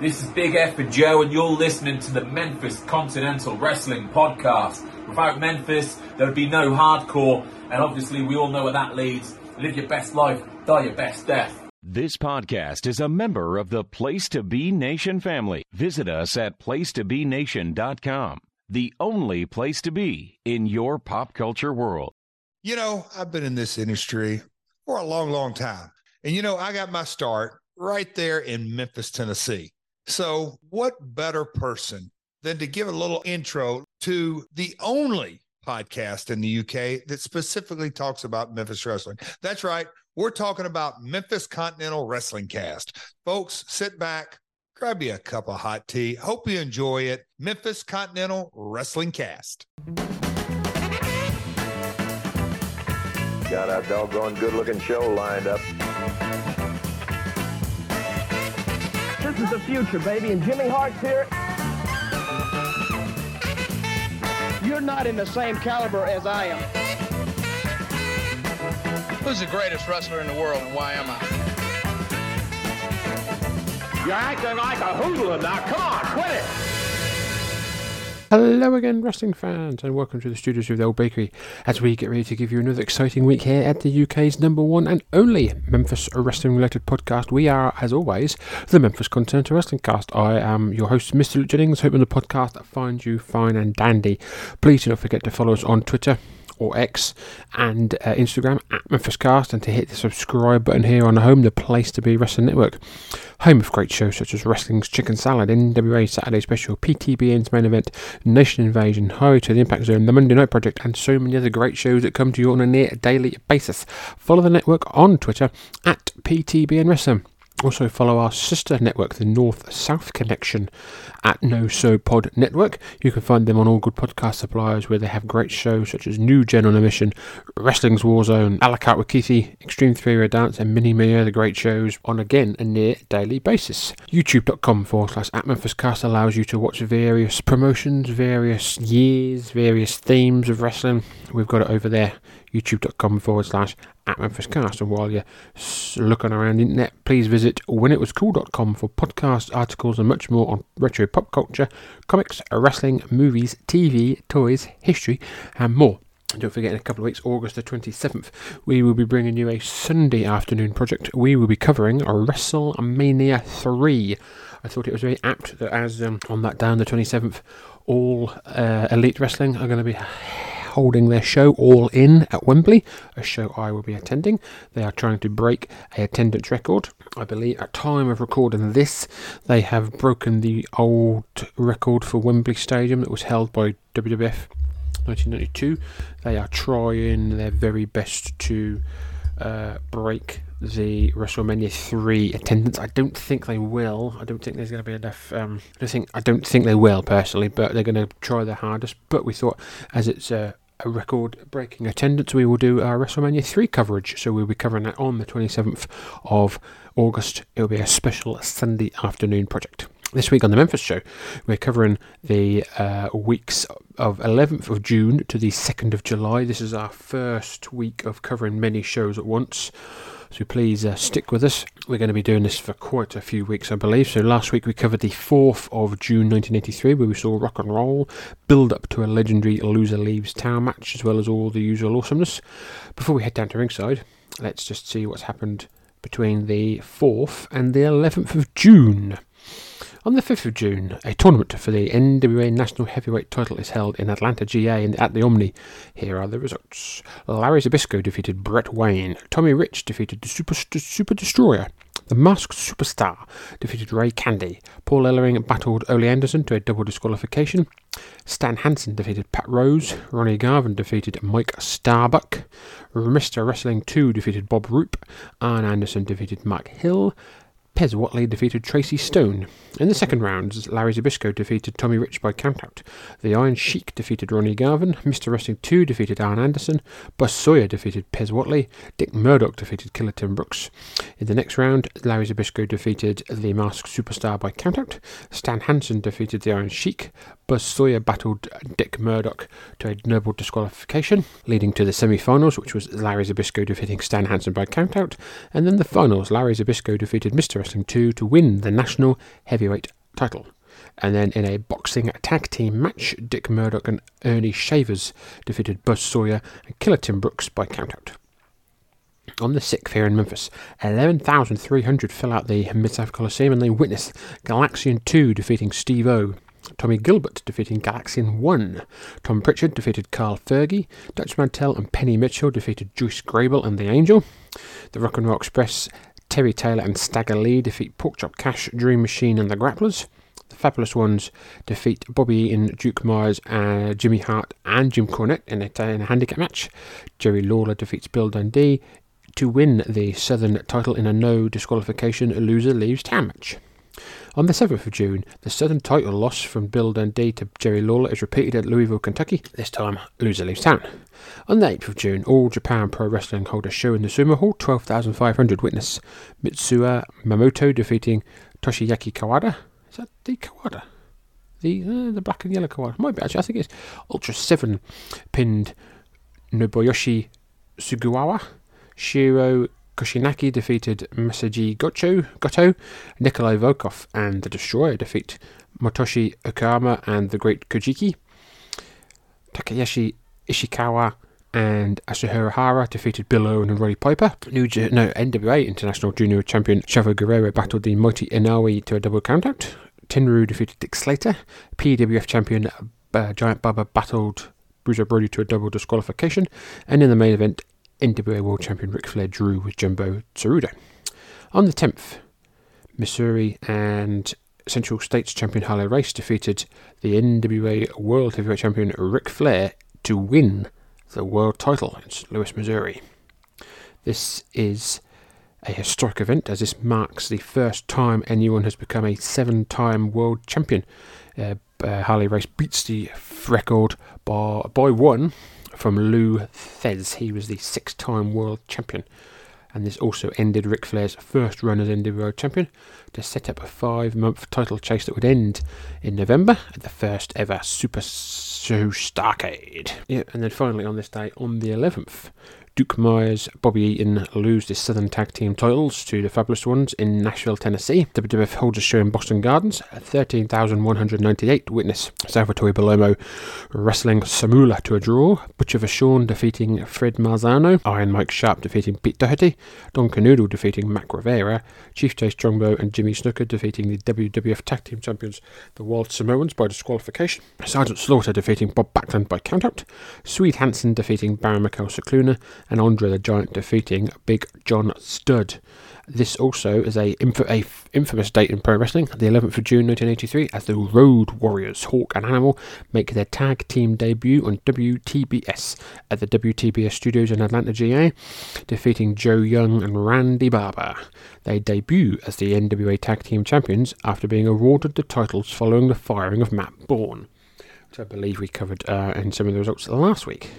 This is Big F and Joe, and you're listening to the Memphis Continental Wrestling Podcast. Without Memphis, there would be no hardcore, and obviously, we all know where that leads. Live your best life, die your best death. This podcast is a member of the Place to Be Nation family. Visit us at placetobenation.com, the only place to be in your pop culture world. You know, I've been in this industry for a long, long time. And, you know, I got my start right there in Memphis, Tennessee. So, what better person than to give a little intro to the only podcast in the UK that specifically talks about Memphis wrestling? That's right. We're talking about Memphis Continental Wrestling Cast. Folks, sit back, grab you a cup of hot tea. Hope you enjoy it. Memphis Continental Wrestling Cast. Got a doggone good looking show lined up. This is the future, baby, and Jimmy Hart's here. You're not in the same caliber as I am. Who's the greatest wrestler in the world and why am I? You're acting like a hoodlum now. Come on, quit it. Hello again, wrestling fans, and welcome to the studios of the Old Bakery as we get ready to give you another exciting week here at the UK's number one and only Memphis wrestling related podcast. We are, as always, the Memphis Continental Wrestling Cast. I am your host, Mr. Luke Jennings, hoping the podcast finds you fine and dandy. Please do not forget to follow us on Twitter or X and uh, Instagram at MemphisCast and to hit the subscribe button here on the home, the place to be Wrestling Network. Home of great shows such as Wrestling's Chicken Salad, NWA Saturday Special, PTBN's main event, Nation Invasion, Highway to the Impact Zone, The Monday Night Project, and so many other great shows that come to you on a near daily basis. Follow the network on Twitter at PTBN Wrestling. Also, follow our sister network, the North South Connection, at No So Pod Network. You can find them on all good podcast suppliers where they have great shows such as New Gen on Emission, Wrestling's Warzone, A la carte with Keithy, Extreme Three Way Dance, and Mini many the great shows on again a near daily basis. YouTube.com forward slash at Memphis Cast allows you to watch various promotions, various years, various themes of wrestling. We've got it over there youtube.com forward slash at Memphis Cast. And while you're looking around the internet, please visit whenitwascool.com for podcasts, articles, and much more on retro pop culture, comics, wrestling, movies, TV, toys, history, and more. And don't forget, in a couple of weeks, August the 27th, we will be bringing you a Sunday afternoon project. We will be covering WrestleMania 3. I thought it was very apt that as um, on that day on the 27th, all uh, Elite Wrestling are going to be holding their show All In at Wembley, a show I will be attending. They are trying to break a attendance record. I believe at time of recording this, they have broken the old record for Wembley Stadium that was held by WWF 1992. They are trying their very best to uh, break the WrestleMania three attendance. I don't think they will. I don't think there's going to be enough. Um, I think I don't think they will personally, but they're going to try their hardest. But we thought, as it's a, a record-breaking attendance, we will do our WrestleMania three coverage. So we'll be covering that on the 27th of August. It will be a special Sunday afternoon project. This week on the Memphis show, we're covering the uh, weeks of 11th of June to the 2nd of July. This is our first week of covering many shows at once. So please uh, stick with us. We're going to be doing this for quite a few weeks, I believe. So last week we covered the 4th of June 1983, where we saw rock and roll build up to a legendary loser leaves town match, as well as all the usual awesomeness. Before we head down to ringside, let's just see what's happened between the 4th and the 11th of June. On the 5th of June, a tournament for the NWA National Heavyweight title is held in Atlanta, GA, and at the Omni. Here are the results. Larry Zbyszko defeated Brett Wayne. Tommy Rich defeated the Super, Super Destroyer. The Masked Superstar defeated Ray Candy. Paul Ellering battled Ole Anderson to a double disqualification. Stan Hansen defeated Pat Rose. Ronnie Garvin defeated Mike Starbuck. Mr. Wrestling 2 defeated Bob Roop. Arn Anderson defeated Mark Hill. Pez Whatley defeated Tracy Stone. In the second round, Larry Zbyszko defeated Tommy Rich by countout. The Iron Sheik defeated Ronnie Garvin. Mr. Wrestling 2 defeated Arn Anderson. Buzz Sawyer defeated Pez Whatley. Dick Murdoch defeated Killer Tim Brooks. In the next round, Larry Zbyszko defeated the Masked Superstar by countout. Stan Hansen defeated the Iron Sheik. Buzz Sawyer battled Dick Murdoch to a noble disqualification, leading to the semi finals, which was Larry Zbyszko defeating Stan Hansen by countout. And then the finals, Larry Zbyszko defeated Mr. Wrestling 2 to win the National Heavyweight title. And then in a boxing tag team match, Dick Murdoch and Earnie Shavers defeated Buzz Sawyer and Killer Tim Brooks by countout. On the 6th here in Memphis, 11,300 fill out the Mid-South Coliseum and they witness Galaxian 2 defeating Steve O. Tommy Gilbert defeating Galaxian 1. Tom Pritchard defeated Carl Fergie. Dutch Mantell and Penny Mitchell defeated Joyce Grable and The Angel. The Rock and Roll Express, Terry Taylor and Stagger Lee defeat Porkchop Cash, Dream Machine and The Grapplers. The Fabulous Ones defeat Bobby Eaton, Duke Myers, uh, Jimmy Hart, and Jim Cornette in a, in a handicap match. Jerry Lawler defeats Bill Dundee to win the Southern title in a no disqualification loser leaves town match. On the 7th of June, the Southern title loss from Bill Dundee to Jerry Lawler is repeated at Louisville, Kentucky. This time, loser leaves town. On the 8th of June, All Japan Pro Wrestling hold a show in the Sumo Hall. 12,500 witness Mitsuya Mamoto defeating Toshiaki Kawada. Is that the Kawada? The uh, the black and yellow Kawada. Might be actually. I think it's Ultra 7 pinned Nobuyoshi Sugiwawa. Shiro Koshinaka defeated Masaji Gocho, Goto, Nikolai Volkov and the Destroyer defeat Motoshi Okuma and the Great Kojika. Takayashi Ishikawa and Ashura Hara defeated Bill Owen and Roddy Piper. New J- no, NWA International Junior Champion Chavo Guerrero battled the mighty Inoue to a double countout. Tenryu defeated Dick Slater. PWF Champion uh, Giant Baba battled Bruiser Brody to a double disqualification. And in the main event, NWA World Champion Ric Flair drew with Jumbo Tsuruta. On the 10th, Missouri and Central States Champion Harley Race defeated the NWA World Heavyweight Champion Ric Flair to win the world title in St. Louis, Missouri. This is a historic event as this marks the first time anyone has become a seven time world champion. Uh, uh, Harley Race beats the record by, by one from Lou Thesz. He was the six time world champion. And this also ended Ric Flair's first run as World Champion to set up a five month title chase that would end in November at the first ever Super Show Starcade. Yeah, and then finally on this day, on the 11th, Duke Myers, Bobby Eaton lose the Southern Tag Team titles to the Fabulous Ones in Nashville, Tennessee. WWF holds a show in Boston Gardens. 13,198 witness Salvatore Bellomo wrestling Samula to a draw. Butcher Vachon defeating Fred Marzano. Iron Mike Sharpe defeating Pete Doherty. Don Kernodle defeating Mac Rivera. Chief Jay Strongbow and Jimmy Snuka defeating the WWF Tag Team Champions, the Wild Samoans, by disqualification. Sergeant Slaughter defeating Bob Backlund by countout. Swede Hansen defeating Baron Mikel Scicluna and Andre the Giant defeating Big John Studd. This also is a, inf- infamous date in pro wrestling, the 11th of June 1983, as the Road Warriors, Hawk and Animal, make their tag team debut on WTBS at the WTBS studios in Atlanta, GA, defeating Joe Young and Randy Barber. They debut as the NWA Tag Team Champions after being awarded the titles following the firing of Matt Borne, which I believe we covered uh, in some of the results of the last week.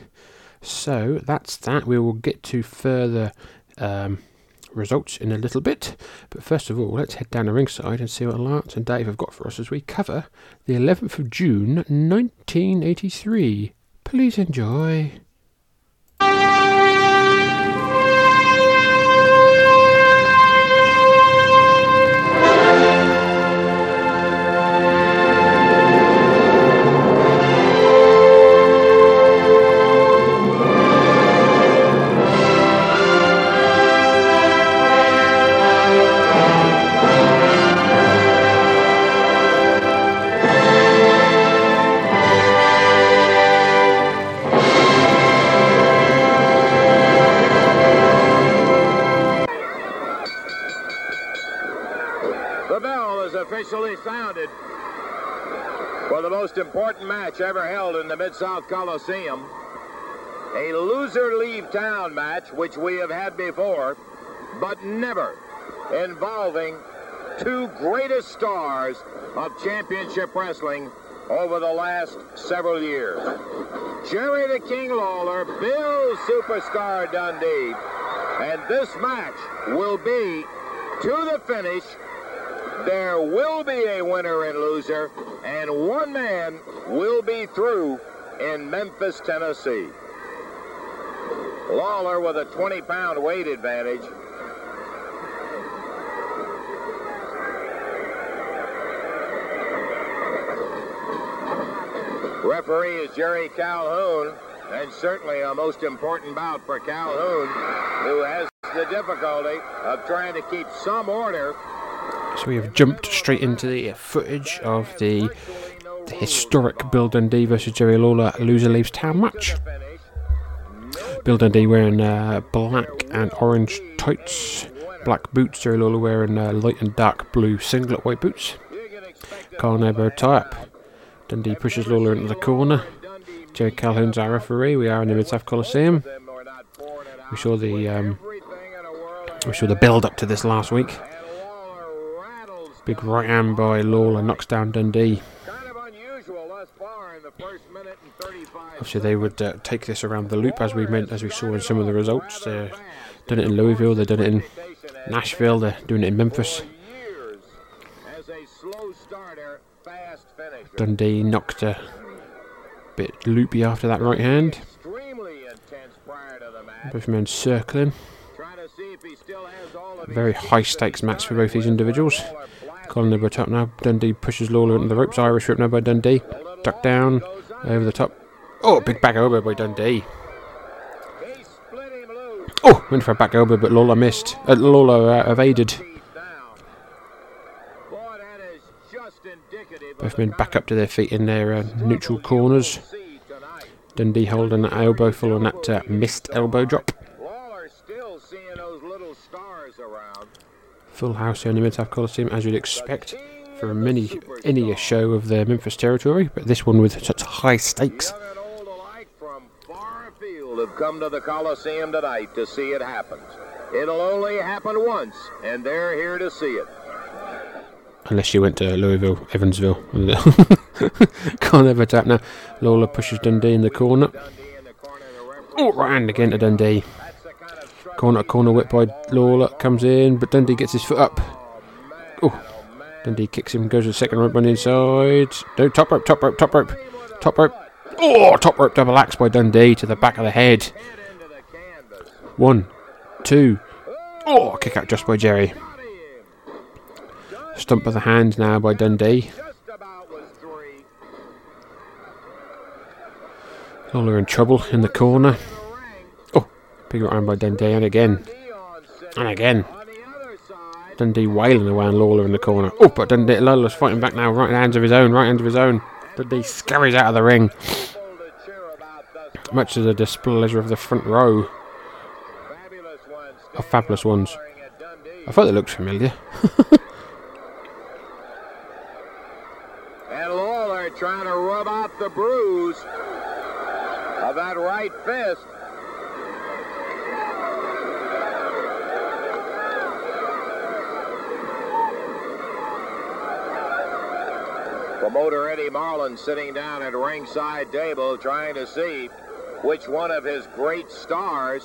So that's that. We will get to further um, results in a little bit. But first of all, let's head down the ringside and see what Lance and Dave have got for us as we cover the 11th of June 1983. Please enjoy. Officially sounded for the most important match ever held in the Mid-South Coliseum. A loser leave town match, which we have had before, but never involving two greatest stars of championship wrestling over the last several years. Jerry the King Lawler, Bill Superstar Dundee, and this match will be to the finish there will be a winner and loser, and one man will be through in Memphis, Tennessee. Lawler with a 20 pound weight advantage. Referee is Jerry Calhoun, and certainly a most important bout for Calhoun, who has the difficulty of trying to keep some order so we have jumped straight into the footage of the, the historic Bill Dundee versus Jerry Lawler loser leaves town match. Bill Dundee wearing uh, black and orange tights, black boots. Jerry Lawler wearing uh, light and dark blue singlet, white boots. collar elbow tie up. Dundee pushes Lawler into the corner. Jerry Calhoun's our referee. We are in the Mid South Coliseum. We saw the um, we saw the build up to this last week. Big right hand by Lawler knocks down Dundee. Obviously, they would uh, take this around the loop as we meant, as we saw in some of the results. They've done it in Louisville. They've done it in Nashville. They're doing it in Memphis. Dundee knocked a bit loopy after that right hand. Both men circling. Very high stakes match for both these individuals. Colin over top now. Dundee pushes Lawler into the ropes. Irish whip now by Dundee. Duck down over the top. Oh, big back elbow by Dundee. Oh, went for a back elbow, but Lawler missed. Uh, Lawler uh, evaded. Both men back up to their feet in their uh, neutral corners. Dundee holding that elbow full on that uh, missed elbow drop. Full house here in the Mid-South Coliseum, as you'd expect for a mini any show of the Memphis territory, but this one with such high stakes. Have come to the Coliseum tonight to see it happen. It'll only happen once, and they're here to see it. Unless you went to Louisville, Evansville. Can't ever tap now. Lawler pushes Dundee in the corner. Oh, right hand again to Dundee. Corner corner whip by Lawler comes in, but Dundee gets his foot up. Oh, Dundee kicks him, goes to the second rope on the inside. No, top rope, top rope, top rope, top rope. Oh, top rope double axe by Dundee to the back of the head. One, two. Oh, kick out just by Jerry. Stump of the hand now by Dundee. Lawler in trouble in the corner. Big right arm by Dundee, and again. And again. Dundee wailing away on Lawler in the corner. Oh, but Dundee Lawler's fighting back now, right hands of his own, right hands of his own. Dundee scurries out of the ring. Much to the displeasure of the front row. Of fabulous ones. I thought they looked familiar. and Lawler trying to rub out the bruise of that right fist. Promoter Eddie Marlin sitting down at ringside table trying to see which one of his great stars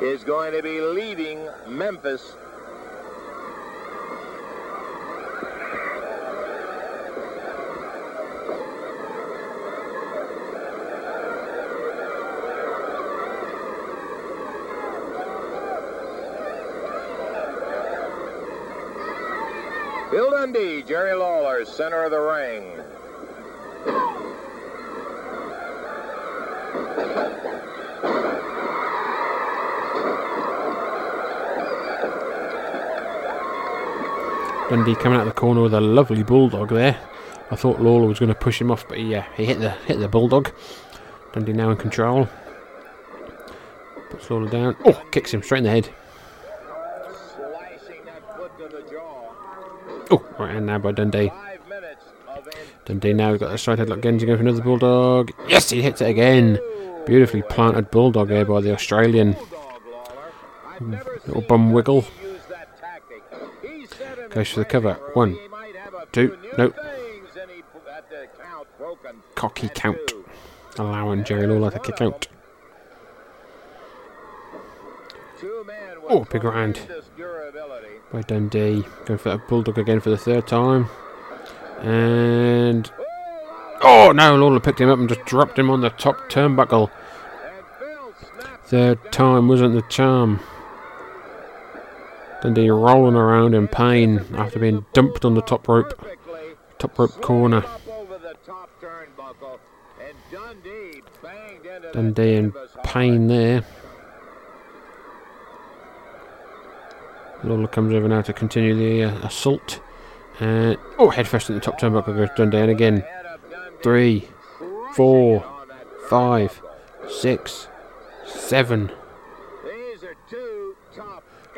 is going to be leaving Memphis Dundee, Jerry Lawler, center of the ring. Dundee coming out of the corner with a lovely bulldog there. I thought Lawler was going to push him off, but yeah, uh, he hit the hit the bulldog. Dundee now in control. Puts Lawler down. Oh, kicks him straight in the head. Oh, right hand now by Dundee. Dundee now got a side headlock again to go for another bulldog. Yes, he hits it again. Beautifully planted bulldog there by the Australian. Little bum wiggle. Goes for the cover. One, two, nope. Cocky count. Allowing Jerry Lawler to kick out. Oh, big hand by Dundee. Going for that bulldog again for the third time. And. Oh no, Lawler picked him up and just dropped him on the top turnbuckle. Third time wasn't the charm. Dundee rolling around in pain after being dumped on the top rope. Top rope corner. Dundee in pain there. Lawler comes over now to continue the uh, assault. Uh, oh, head first in the top turnbuckle goes Dundee, and again. Three, four, five, six, seven. These are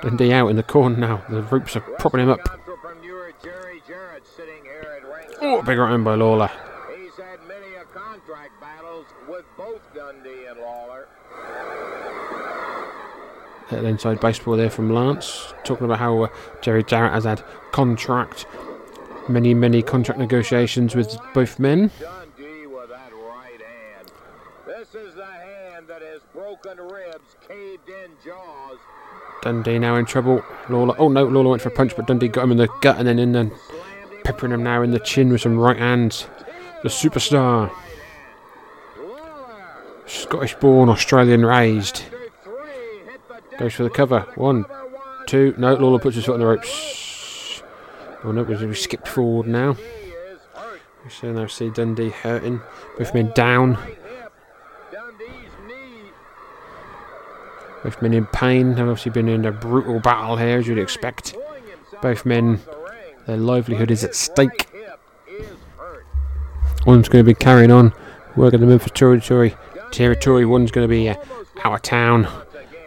Dundee out in the corner now. The ropes are propping him up. entrepreneur Jerry Jarrett sitting here at ringside. Oh, big right hand by Lawler. He's had many a contract battles with both Dundee and Lawler. Little inside baseball there from Lance, talking about how uh, Jerry Jarrett has had contract, many, many contract negotiations with both men. Dundee with that right hand. This is the hand that has broken ribs, caved in jaws, Dundee now in trouble. Lawler, oh no, Lawler went for a punch, but Dundee got him in the gut and then in the peppering him now in the chin with some right hands. The superstar, Scottish born, Australian raised. After three, hit the deck Goes for the cover. One, two, no, Lawler puts his foot on the ropes. Oh no, we skipped forward now. We shall now see Dundee hurting. Both men down. Both men in pain. They've obviously been in a brutal battle here, as you'd expect. Both men, their livelihood is at stake. One's going to be carrying on, working the Memphis territory. Territory. One's going to be uh, out of town,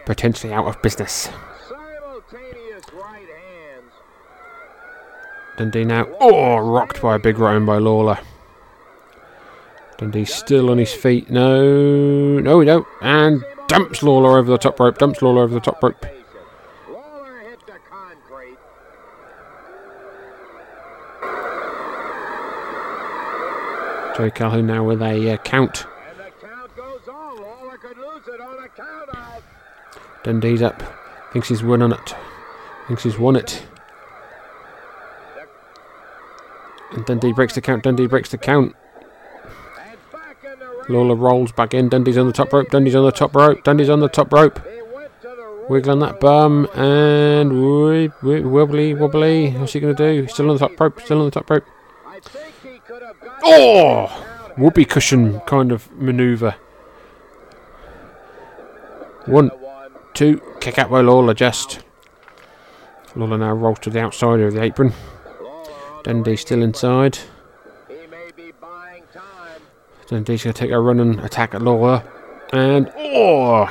potentially out of business. simultaneous right hands. Dundee now. Oh, rocked by a big hand by Lawler. Dundee still on his feet. No, no, we don't. And dumps Lawler over the top rope. Dumps Lawler over the top rope. Lawler hit the concrete. Joey Calhoun now with a uh, count. And the count goes on. Lawler could lose it on a count out. Dundee's up. Thinks he's won on it. Thinks he's won it. And Dundee breaks the count. Dundee breaks the count. Lawler rolls back in. Dundee's on the top rope. Dundee's on the top rope. Dundee's on the top rope. Wiggling that bum and wobbly, wobbly. What's he to do? Still on the top rope. Still on the top rope. Oh! Whoopee cushion kind of maneuver. One. Two. Kick out by Lawler just. Lawler now rolls to the outside of the apron. Dundee still inside. Dundee's going to take a run and attack at Lawler. And, oh!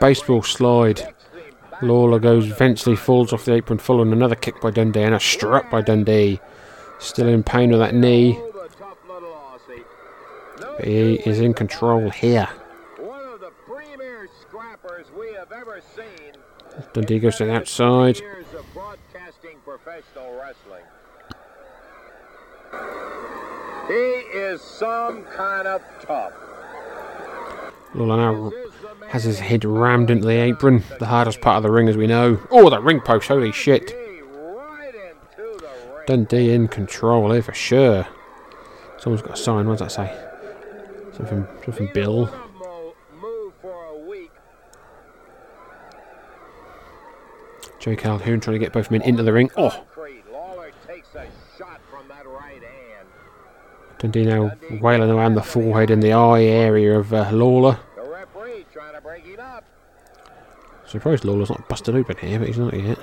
Baseball slide. Lawler goes, eventually falls off the apron, following another kick by Dundee and a strut by Dundee. Still in pain with that knee. But he is in control here. One of the premier scrappers we have ever seen. Dundee goes to the outside. Years of broadcasting professional wrestling. He is some kind of tough. Lawler now This is the man has his head rammed into the apron, the hardest part of the ring as we know. Oh, the ring post, holy shit. Dundee right into the ring. Dundee in control here for sure. Someone's got a sign, what does that say? Something, something Bill. one of 'em will move for a week. Joe Calhoun trying to get both men into the ring. Oh, Concrete. Takes a shot from that right hand. Dundee now wailing around the forehead and the eye area of uh, Lawler. The referee trying to break him up. Surprised Lawler's not busted open here, but he's not yet.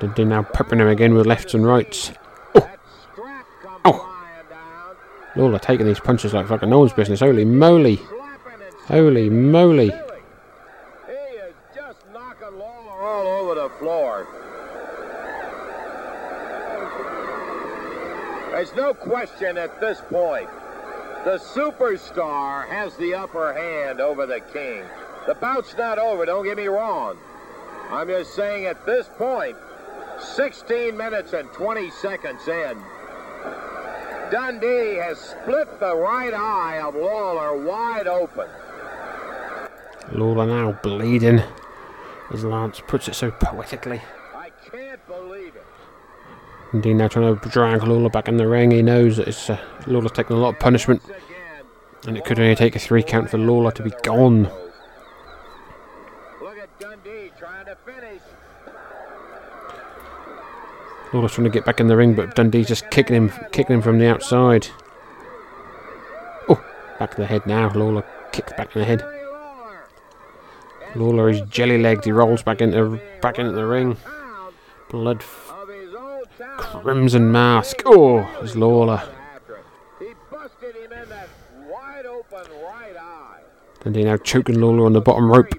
Dundee now peppering him again with lefts and rights. That strap comes Oh. flying. Lawler taking these punches like fucking no one's business. Holy moly. Holy moly. He is just knocking all over the floor. There's no question at this point. The superstar has the upper hand over the king. The bout's not over, don't get me wrong. I'm just saying at this point, 16 minutes and 20 seconds in, Dundee has split the right eye of Lawler wide open. Lawler now bleeding as Lance puts it so poetically. I can't believe it. Dundee now trying to drag Lawler back in the ring. He knows that it's, uh, Lawler's taking a lot of punishment and it could only take a three count for Lawler to be gone. Look at Dundee trying to finish. Lawler's trying to get back in the ring, but Dundee's just kicking him, kicking him from the outside. Oh, back of the head now. Lawler kicks back in the head. Lawler is jelly legged. He rolls back into back into the ring. Blood, f- crimson mask. Oh, there's Lawler. Dundee now choking Lawler on the bottom rope.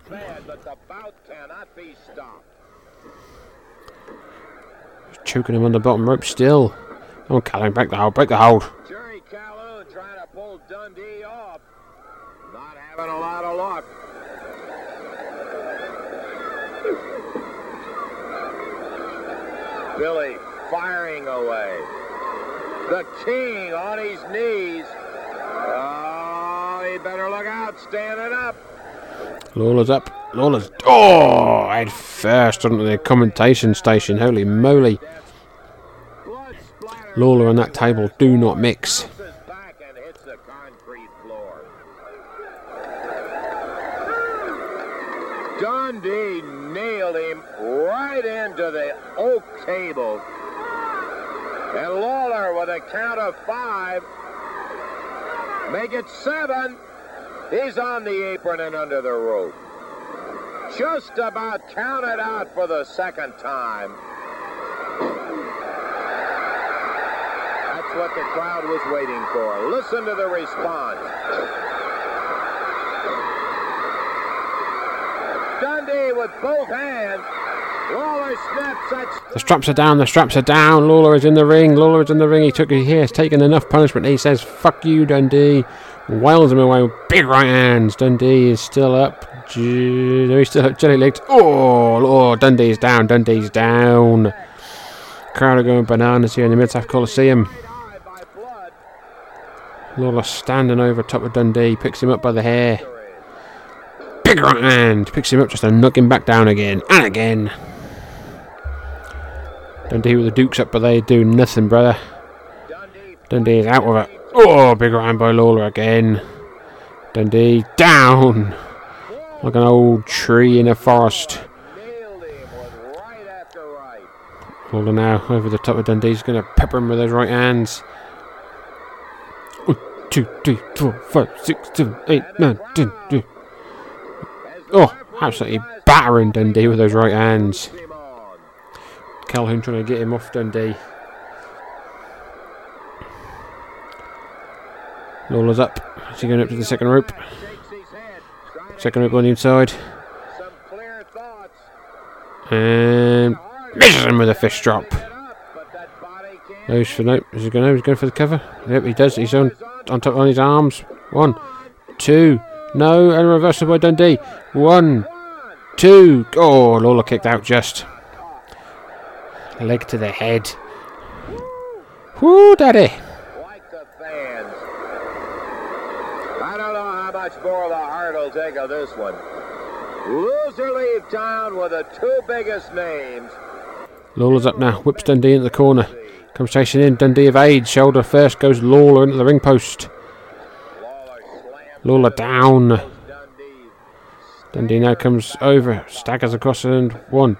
Choking him on the bottom rope still. Oh, Calhoun, break the hold, break the hold. Jerry Calhoun trying to pull Dundee off. Not having a lot of luck. Billy firing away. The king on his knees. Oh, he better look out, standing up. Lawler's up. Lawler's. Oh, head first onto the commentation station. Holy moly. Lawler and that table do not mix. bounces back and hits the concrete floor. Dundee him right into the oak table. And Lawler with a count of five. Make it seven. He's on the apron and under the rope. Just about counted out for the second time. That's what the crowd was waiting for. Listen to the response. Dundee with both hands. Lawler snaps that The straps are down, the straps are down. Lawler is in the ring. Lawler is in the ring. He took he has taken enough punishment. He says, Fuck you, Dundee. Wails him away with big right hands. Dundee is still up. No, he's still up. Jelly legs. Oh, oh, Dundee's down. Dundee's down. Crowd are going bananas here in the Mid South Coliseum. Lawler standing over top of Dundee, picks him up by the hair. Right hand, picks him up just to knock him back down again and again. Dundee with the dukes up, but they do nothing, brother. Dundee is out of it. Oh, big right hand by Lawler again. Dundee down like an old tree in a forest. with. Lawler now over the top of Dundee. He's going to pepper him with those right hands. Two, three, four, five, six, seven, eight, nine, ten. two. Oh, absolutely battering Dundee with those right hands. Calhoun trying to get him off Dundee. Lawler's up. Is he going up to the second rope? Second rope on the inside. And misses him with a fish drop. Goes for no. Is he going? He's going for the cover. Yep, he does. He's on on top on his arms. One, two. No, and reversal by Dundee. One, two. Oh, Lawler kicked out just. Leg to the head. Whoo, daddy. like the fans. I don't know how much more the heart will take of this one. Loser leave town with the two biggest names. Lawler's up now. Whips Dundee into the corner. Comes chasing in. Dundee of evades. Shoulder first goes Lawler into the ring post. Lawler down. Dundee. Now comes over. Staggers across and one,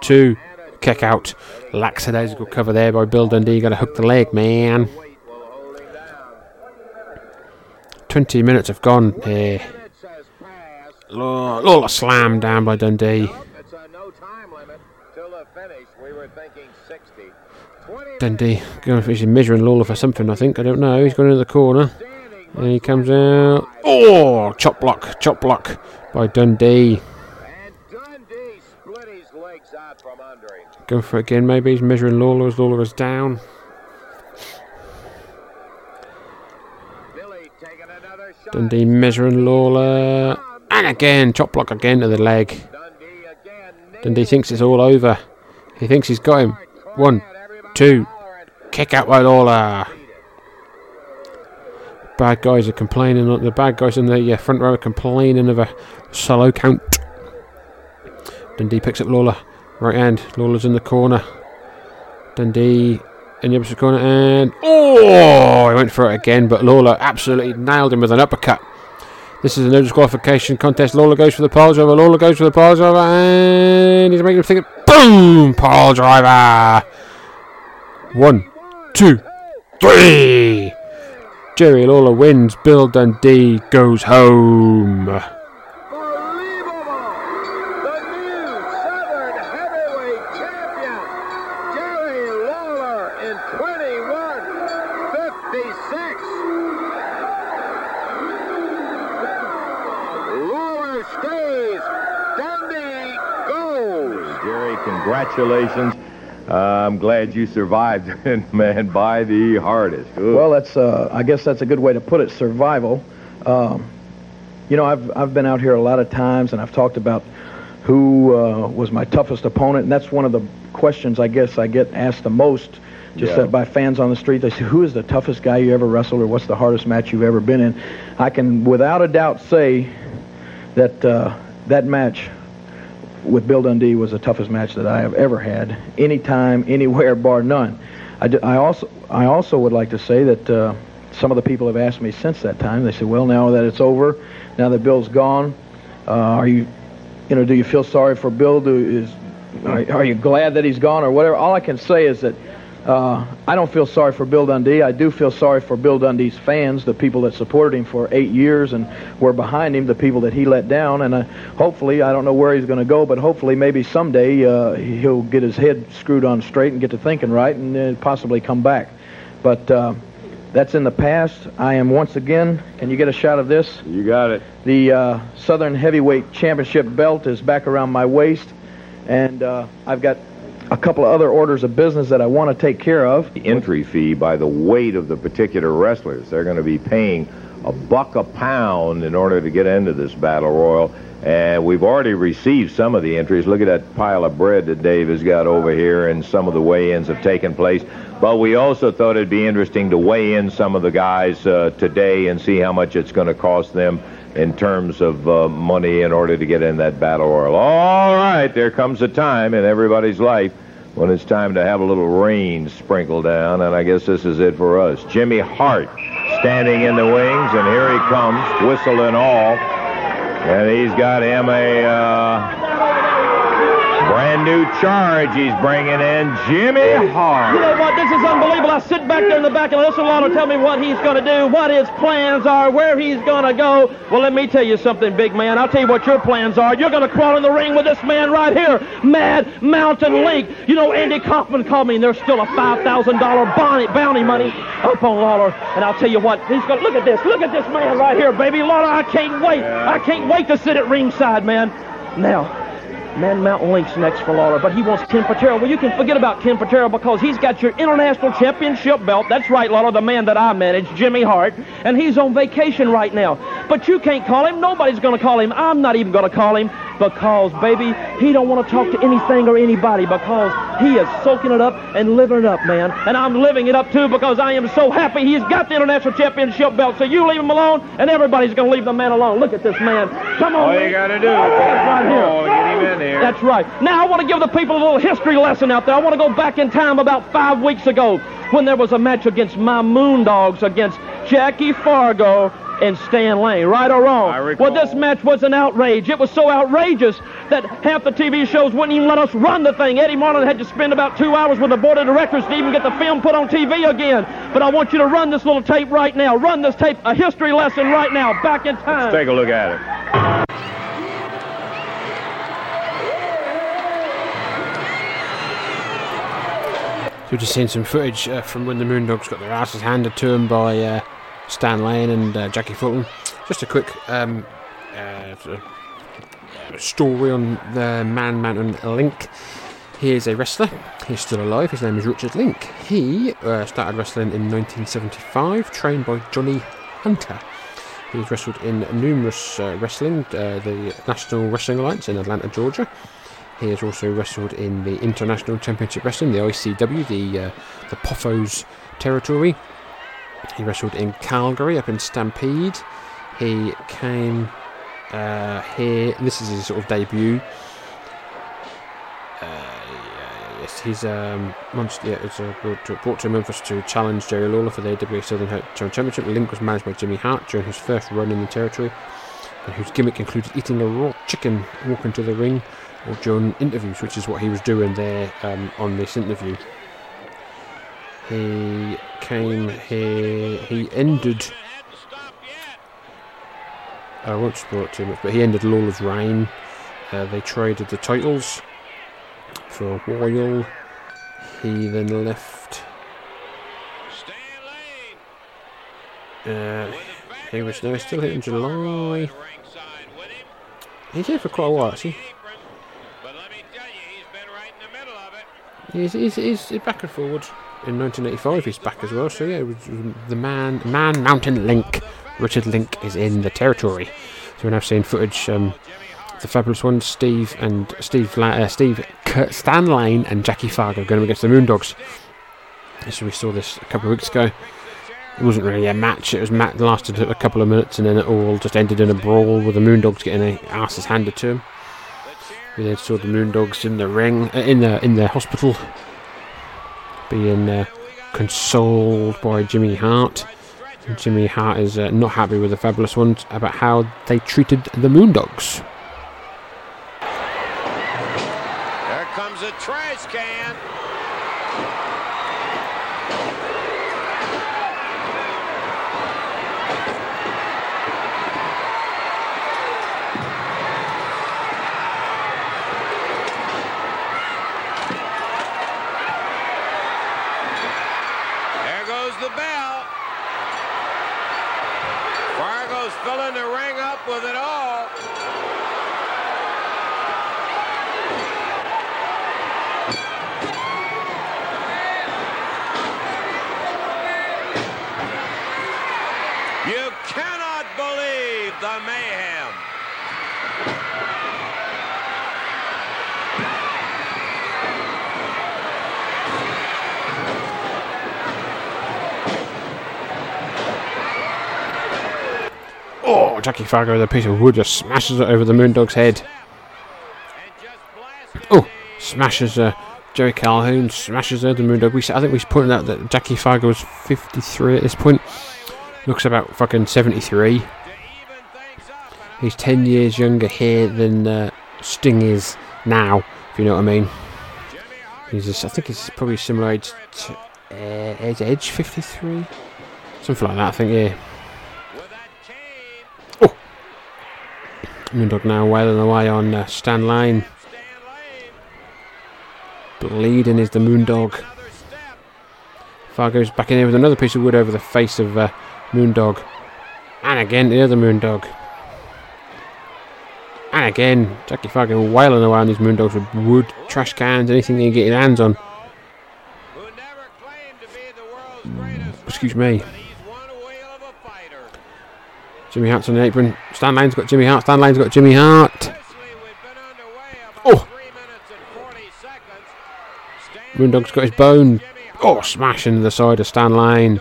two. Kick out. Lackadaisical cover there by Bill Dundee. Got to hook the leg, man. weight will hold him down. 20 minutes have gone. Has Lawler slammed down by Dundee. Nope, it's a no time limit till the finish. We were thinking 60. Dundee going for he's measuring Lawler for something, I think. I don't know. He's going into the corner. And he comes out. Oh, chop block, chop block by Dundee. Go for it again, maybe. He's measuring Lawler as Lawler is down. Dundee measuring Lawler. And again, chop block again to the leg. Dundee thinks it's all over. He thinks he's got him. One, two, kick out by Lawler. Bad guys are complaining. The bad guys in the uh, front row are complaining of a solo count. Dundee picks up Lawler. Right hand. Lawler's in the corner. Dundee in the opposite corner. And. Oh! He went for it again, but Lawler absolutely nailed him with an uppercut. This is a no disqualification contest. Lawler goes for the pile driver. Lawler goes for the pile driver. And he's making him think. Boom! Pile driver. One, two, three. Jerry Lawler wins. Bill Dundee goes home. Unbelievable! The new Southern Champion, Jerry Lawler, in 21.56. Lawler stays. Dundee goes. Jerry, congratulations. I'm glad you survived, man, by the hardest. Ooh. Well, that's uh, I guess that's a good way to put it. Survival. Um, you know, I've I've been out here a lot of times, and I've talked about who uh, was my toughest opponent, and that's one of the questions I guess I get asked the most, just Yeah. by fans on the street. They say, "Who is the toughest guy you ever wrestled, or what's the hardest match you've ever been in?" I can, without a doubt, say that uh, that match with Bill Dundee was the toughest match that I have ever had, anytime, anywhere, bar none. I, also I also would like to say that uh, some of the people have asked me since that time. They said, "Well, now that it's over, now that Bill's gone, uh, are you, you know, do you feel sorry for Bill? Do is are, are you glad that he's gone or whatever?" All I can say is that. Uh, I don't feel sorry for Bill Dundee. I do feel sorry for Bill Dundee's fans, the people that supported him for eight years and were behind him, the people that he let down. And uh, hopefully, I don't know where he's going to go, but hopefully, maybe someday uh, he'll get his head screwed on straight and get to thinking right and uh, possibly come back. But uh, that's in the past. I am once again. Can you get a shot of this? You got it. The uh, Southern Heavyweight Championship belt is back around my waist, and uh, I've got a couple of other orders of business that I want to take care of. The entry fee by the weight of the particular wrestlers. They're going to be paying a buck a pound in order to get into this battle royal. And we've already received some of the entries. Look at that pile of bread that Dave has got over here, and some of the weigh-ins have taken place. But we also thought it'd be interesting to weigh in some of the guys uh, today and see how much it's going to cost them in terms of uh, money in order to get in that battle royal. All right, there comes a time in everybody's life when it's time to have a little rain sprinkle down, and I guess this is it for us. Jimmy Hart standing in the wings, and here he comes, whistle and all, and he's got him a uh, brand new charge. He's bringing in Jimmy Hart. You know what? This is unbelievable. I sit back there in the back and listen to Lawler tell me what he's going to do, what his plans are, where he's going to go. Well, let me tell you something, big man. I'll tell you what your plans are. You're going to crawl in the ring with this man right here, Man Mountain Link. You know, Andy Kaufman called me, and there's still a $5,000 bounty, bounty money up on Lawler. And I'll tell you what, he's going to look at this. Look at this man right here, baby. Lawler, I can't wait. I can't wait to sit at ringside, man. Now, Man Mountain Link's next for Lawler, but he wants Ken Patera. Well, you can forget about Ken Patera because he's got your international championship belt. That's right, Lawler, the man that I manage, Jimmy Hart, and he's on vacation right now. But you can't call him. Nobody's going to call him. I'm not even going to call him because, baby, he don't want to talk to anything or anybody because he is soaking it up and living it up, man. And I'm living it up too because I am so happy he's got the international championship belt. So you leave him alone, and everybody's going to leave the man alone. Look at this man. Come on. All you got to do Right here. oh, get him in here. That's right. Now I want to give the people a little history lesson out there. I want to go back in time about five weeks ago when there was a match against my Moondogs against Jackie Fargo and Stan Lane. Right or wrong? Well, this match was an outrage. It was so outrageous that half the TV shows wouldn't even let us run the thing. Eddie Marlin had to spend about two hours with the board of directors to even get the film put on TV again. But I want you to run this little tape right now. Run this tape, a history lesson right now, back in time. Take a look at it. So we're just seeing some footage uh, from when the Moondogs got their asses handed to them by uh, Stan Lane and uh, Jackie Fulton. Just a quick um, uh, uh, story on the Man Mountain Link. He is a wrestler. He's still alive. His name is Richard Link. He uh, started wrestling in 1975, trained by Johnny Hunter. He's wrestled in numerous wrestling, the National Wrestling Alliance in Atlanta, Georgia. He has also wrestled in the International Championship Wrestling, the ICW, the uh, the Poffos territory. He wrestled in Calgary, up in Stampede. He came uh, here. This is his sort of debut. Uh, yes, he's um, yeah, it's uh, brought, to, brought to Memphis to challenge Jerry Lawler for the AWA Southern Hurt Championship. The Link was managed by Jimmy Hart during his first run in the territory, and whose gimmick included eating a raw chicken, walking to the ring, or during interviews, which is what he was doing there um, on this interview. He came here. He ended. I won't spoil it too much, but he ended Lawler's reign. Uh, they traded the titles for a while. He then left. Uh, he was no, still here in July. He's here for quite a while, actually. He's, he's, he's back and forward. In 1985, he's back as well. So yeah, the man, man, Mountain Link. Richard Link is in the territory. So we're now seeing footage. Um, the fabulous ones, Steve and Steve, uh, Steve Keirn Stan Lane and Jackie Fargo going against the Moondogs. So we saw this a couple of weeks ago. It wasn't really a match. It was mat lasted a couple of minutes and then it all just ended in a brawl with the Moondogs getting their asses handed to them. We then saw the Moondogs in the ring, uh, in the in the hospital, being uh, consoled by Jimmy Hart. Jimmy Hart is uh, not happy with the Fabulous Ones about how they treated the Moondogs. There comes a trash can. There goes the bell. Fargo's filling the ring up with it all. You cannot believe the mayhem. Jackie Fargo with a piece of wood just smashes it over the Moondog's head. Oh, smashes uh, Joey Calhoun, smashes her, the Moondog. We, I think we pointed out that Jackie Fargo was 53 at this point. Looks about fucking 73. He's 10 years younger here than uh, Sting is now, if you know what I mean. He's just, I think he's probably similar age to uh, Edge 53? Something like that, I think, yeah. Moondog now wailing away on uh, Stan Lane. Bleeding is the Moondog. Fargo's back in here with another piece of wood over the face of uh, Moondog. And again, the other Moondog. And again, Jackie Fargo wailing away on these Moondogs with wood, trash cans, anything he can get his hands on. Excuse me. Jimmy Hart's on the apron. Stan Lane's got Jimmy Hart. Stan Lane's got Jimmy Hart. Oh! Moondog's got his bone. Oh, smashing the side of Stan Lane.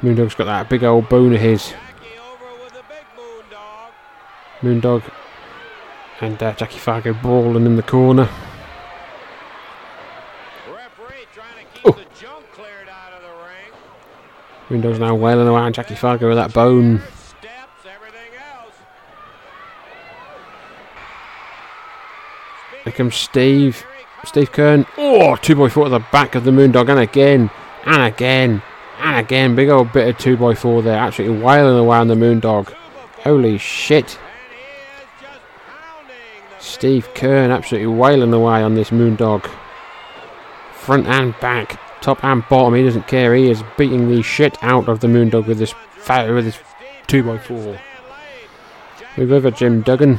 Moondog's got that big old bone of his. Moondog and uh, Jackie Fargo brawling in the corner. Oh. Moondog's now wailing around Jackie Fargo with that bone. Here comes Steve. Steve Keirn. Oh, two 2x4 at the back of the Moondog. And again. And again. And again. Big old bit of two by four there. Absolutely wailing away on the Moondog. Holy shit. Steve Keirn absolutely wailing away on this Moondog. Front and back. Top and bottom. He doesn't care. He is beating the shit out of the Moondog with this, fa- with this 2x4. Move over, Jim Duggan.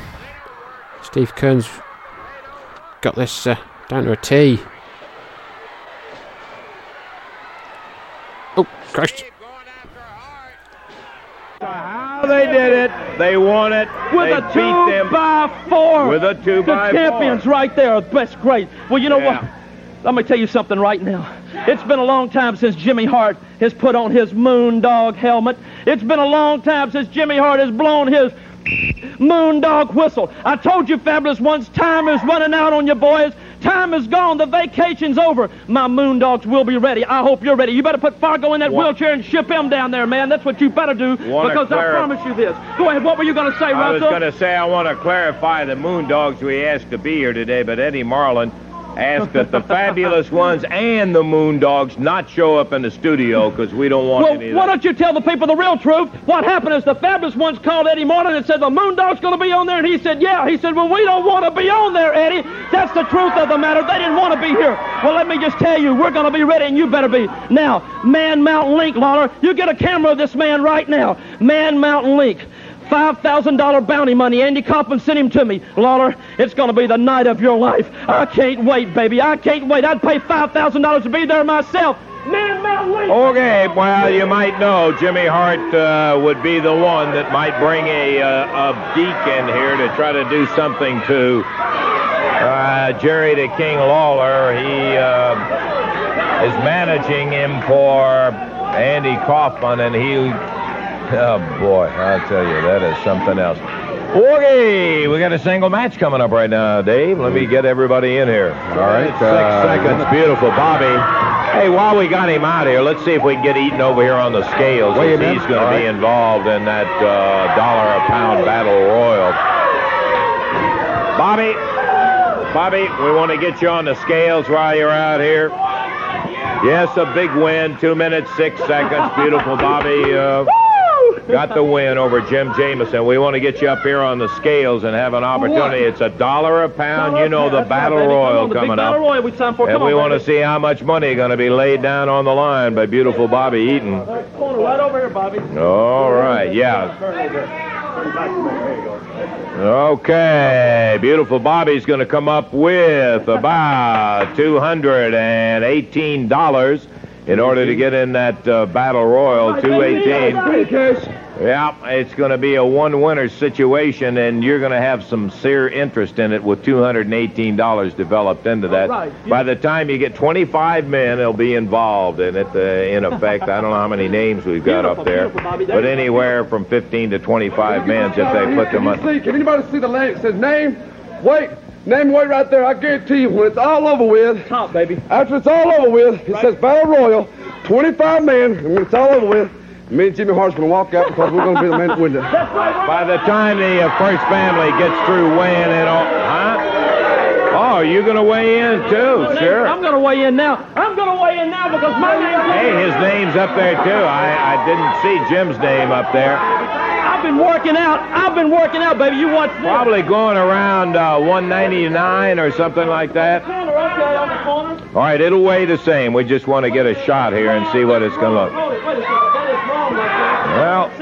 Steve Keirn's got this uh, down to a T. Oh, Christ. How they did it. They won it. With they a beat two them by four. With a two the by champions right there. best great. Well, you know Yeah. what? Let me tell you something right now. It's been a long time since Jimmy Hart has put on his Moondog helmet. It's been a long time since Jimmy Hart has blown his Moondog whistle. I told you, Fabulous Ones, time is running out on you boys. Time is gone. The vacation's over. My Moondogs will be ready. I hope you're ready. You better put Fargo in that What? wheelchair and ship him down there, man. That's what you better do Wanna because I promise you this. Go ahead. What were you going to say, I was going to say I want to clarify the Moondogs we asked to be here today, but Eddie Marlin ask that the fabulous ones and the Moondogs not show up in the studio because we don't want Well, any of why don't you tell the people the real truth? What happened is the fabulous ones called Eddie Marlin and said the Moondog's going to be on there, and he said, yeah. He said, well, we don't want to be on there, Eddie. That's the truth of the matter. They didn't want to be here. Well, let me just tell you, we're going to be ready, and you better be. Now, Man Mountain Link, Lawler, you get a camera of this man right now. Man Mountain Link. $5,000 bounty money. Andy Kaufman sent him to me. Lawler, it's going to be the night of your life. I can't wait, baby. I can't wait. I'd pay $5,000 to be there myself. Okay, well, you might know Jimmy Hart uh, would be the one that might bring a, uh, a deacon here to try to do something to uh, Jerry the King Lawler. He uh, is managing him for Andy Kaufman, and he. Oh boy, I'll tell you, that is something else. Okay, we got a single match coming up right now, Dave. Let me get everybody in here. All right, six seconds. Beautiful, Bobby. Hey, while we got him out here, let's see if we can get Eaton over here on the scales. Wait. He's going to be right. involved in that uh, dollar a pound battle royal. Bobby, Bobby, we want to get you on the scales while you're out here. Yes, a big win. Two minutes, six seconds. Beautiful, Bobby. Uh, got the win over Jim Jameson. We want to get you up here on the scales and have an opportunity. It's a dollar a pound. You know the Battle come Royal on, the big coming Battle up. Royal we signed for. And Come we on, want to see how much money going to be laid down on the line by beautiful Bobby Eaton. Right over here, Bobby. All right, yeah. Okay, beautiful Bobby's going to come up with about $218 in order to get in that uh, battle royal, 218. Yeah, it's going to be a one-winner situation, and you're going to have some severe interest in it with $218 developed into that. right. By the time you get 25 men, they'll be involved in it. Uh, in effect, I don't know how many names we've got up there, but anywhere from 15 to 25 men if they put them up. Can anybody see the name? It says name, wait, name, wait right there. I guarantee you, when it's all over with, Top, baby. after it's all over with, it says Battle Royal, 25 men, and when it's all over with, me and Jimmy Hart's going to walk out because we're going to be the men that win this. By the time the uh, first family gets through weighing in, all, huh? Oh, you're going to weigh in too? Sure. I'm going to weigh in now. I'm going to weigh in now because my name's Hey, his name's up there too. I, I didn't see Jim's name up there. I've been working out. I've been working out, baby. You watch this. Probably going around uh, 199 or something like that. Corner, okay, on the corner. All right, it'll weigh the same. We just want to get a shot here and see what it's going to look.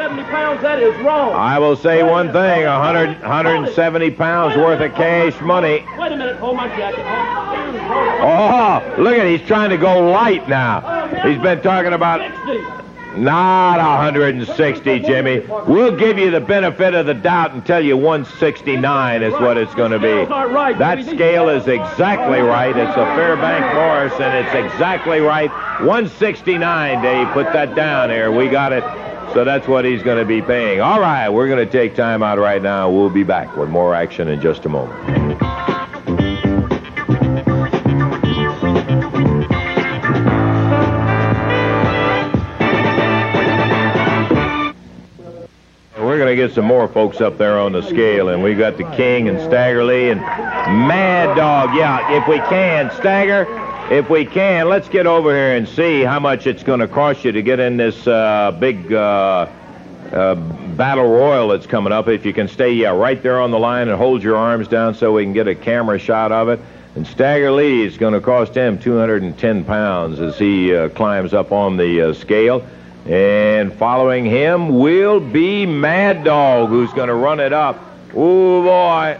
170 pounds, that is wrong. I will say one thing 100, 170 pounds worth of cash money. Wait a minute, hold my jacket. Oh, look at he's trying to go light now. He's been talking about. Not 160, Jimmy. We'll give you the benefit of the doubt and tell you 169 is what it's going to be. That scale is exactly right. It's a Fairbank Morse, and it's exactly right. 169, Dave. Put that down here. We got it. So that's what he's going to be paying. All right, we're going to take time out right now. We'll be back with more action in just a moment. We're going to get some more folks up there on the scale, and we got the King and Stagger Lee and Mad Dog. Yeah, if we can, Stagger, if we can, let's get over here and see how much it's going to cost you to get in this uh, big uh, uh, battle royal that's coming up. If you can stay, yeah, right there on the line and hold your arms down so we can get a camera shot of it. And Stagger Lee is going to cost him 210 pounds as he uh, climbs up on the uh, scale. And following him will be Mad Dog, who's going to run it up. Oh boy!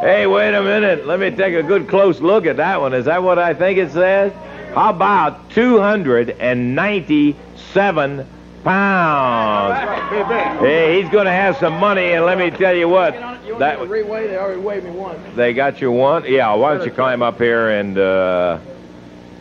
Hey, wait a minute. Let me take a good close look at that one. Is that what I think it says? How about 297 pounds? Hey, he's going to have some money, and let me tell you what. That Reweigh, they already weighed me once. they got you one? Yeah, why don't you climb up here and uh,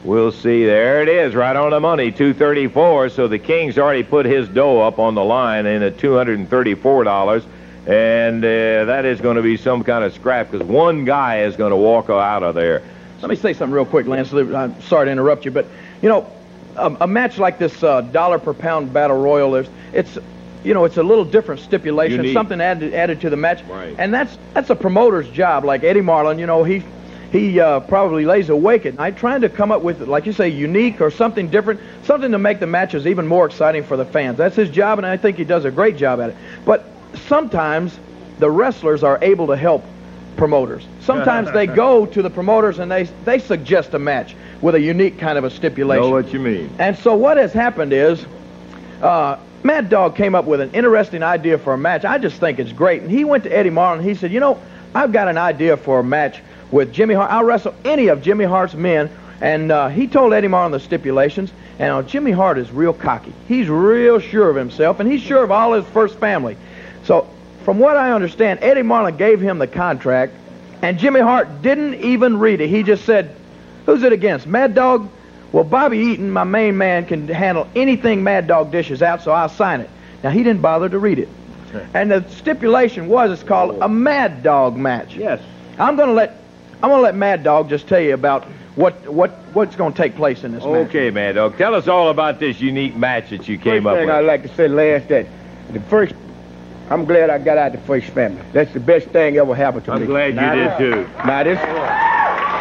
we'll see. There it is, right on the money, 234. So the King's already put his dough up on the line in at $234. And uh, that is going to be some kind of scrap because one guy is going to walk out of there. Let me say something real quick, Lance. I'm sorry to interrupt you, but you know, a, a match like this uh, dollar per pound battle royal, there's, it's you know, it's a little different stipulation, Unique. something added added to the match, Right. and that's that's a promoter's job. Like Eddie Marlin, you know, he he uh, probably lays awake at night trying to come up with, like you say, unique or something different, something to make the matches even more exciting for the fans. That's his job, and I think he does a great job at it. But sometimes the wrestlers are able to help promoters. Sometimes they go to the promoters and they they suggest a match with a unique kind of a stipulation. Know what you mean? And so what has happened is, uh, Mad Dog came up with an interesting idea for a match. I just think it's great. And he went to Eddie Marlin. He said, you know, I've got an idea for a match with Jimmy Hart. I'll wrestle any of Jimmy Hart's men. And uh, he told Eddie Marlin the stipulations. And uh, Jimmy Hart is real cocky. He's real sure of himself, and he's sure of all his first family. So, from what I understand, Eddie Marlin gave him the contract, and Jimmy Hart didn't even read it. He just said, "Who's it against? Mad Dog." Well, Bobby Eaton, my main man, can handle anything Mad Dog dishes out, so I'll sign it. Now he didn't bother to read it. And the stipulation was it's called a Mad Dog match. Yes. I'm gonna let I'm gonna let Mad Dog just tell you about what what what's gonna take place in this match. Okay, Mad dog. Tell us all about this unique match that you came First up thing with. I'd like to say, Lance, that the first, I'm glad I got out the first family. That's the best thing ever happened to me. I'm me. glad you Now did, too. Now this,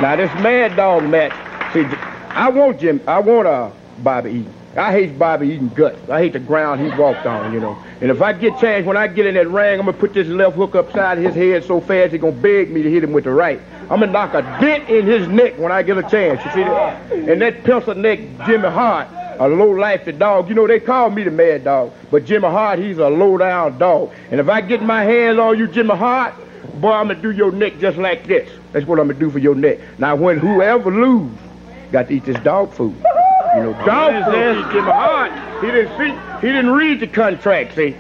now this Mad Dog match. See, I want Jim. I want uh Bobby Eaton. I hate Bobby Eaton guts. I hate the ground he walked on, you know. And if I get chance when I get in that ring, I'm gonna put this left hook upside his head so fast he's gonna beg me to hit him with the right. I'm gonna knock a dent in his neck when I get a chance. You see that? And that pencil neck Jimmy Hart, a low life dog. You know they call me the Mad Dog, but Jimmy Hart he's a low down dog. And if I get my hands on you, Jimmy Hart, boy, I'm gonna do your neck just like this. That's what I'm gonna do for your neck. Now when whoever lose, got to eat this dog food. You know, dog food. this? Jimmy Hart, he didn't see, he didn't read the contract. See,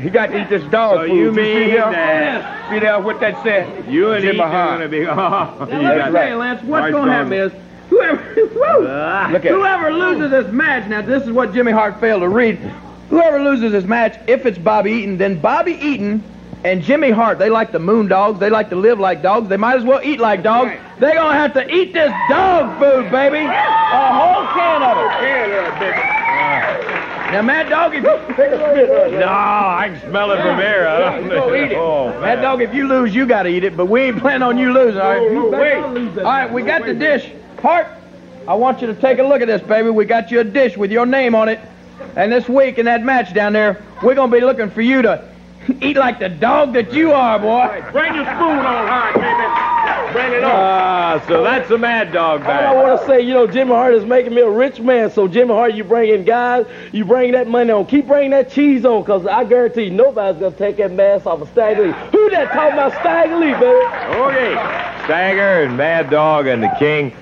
he got to eat this dog So food. you see mean here? that- See there what that said? You and Jimmy are Hart. gonna be. Oh, That's you got- right. Lance, what's gonna happen is whoever woo, ah. Look whoever loses this match. Now this is what Jimmy Hart failed to read. Whoever loses this match, if it's Bobby Eaton, then Bobby Eaton and Jimmy Hart, they like the moon dogs. They like to live like dogs. They might as well eat like dogs. They're gonna have to eat this dog food, baby. A whole can of it. Ah. Now, Mad Dog, if you take a spit, No, I can smell it from here. I don't Go eat it. Oh, Mad. Dog, if you lose, you got to eat it, but we ain't planning on you losing, all right? Wait. All right, we got the dish. Hart, I want you to take a look at this, baby. We got you a dish with your name on it. And this week in that match down there, we're going to be looking for you to eat like the dog that you are, boy. Bring your spoon on, Hart, baby. Bring it on. Ah, so that's the Mad Dog All I want to say, you know, Jimmy Hart is making me a rich man. So, Jimmy Hart, you bring in guys, you bring that money on. Keep bringing that cheese on, because I guarantee you nobody's going to take that mask off of Stagger Lee. Who that talking about Stagger Lee, baby? Okay. Stagger and Mad Dog and the King,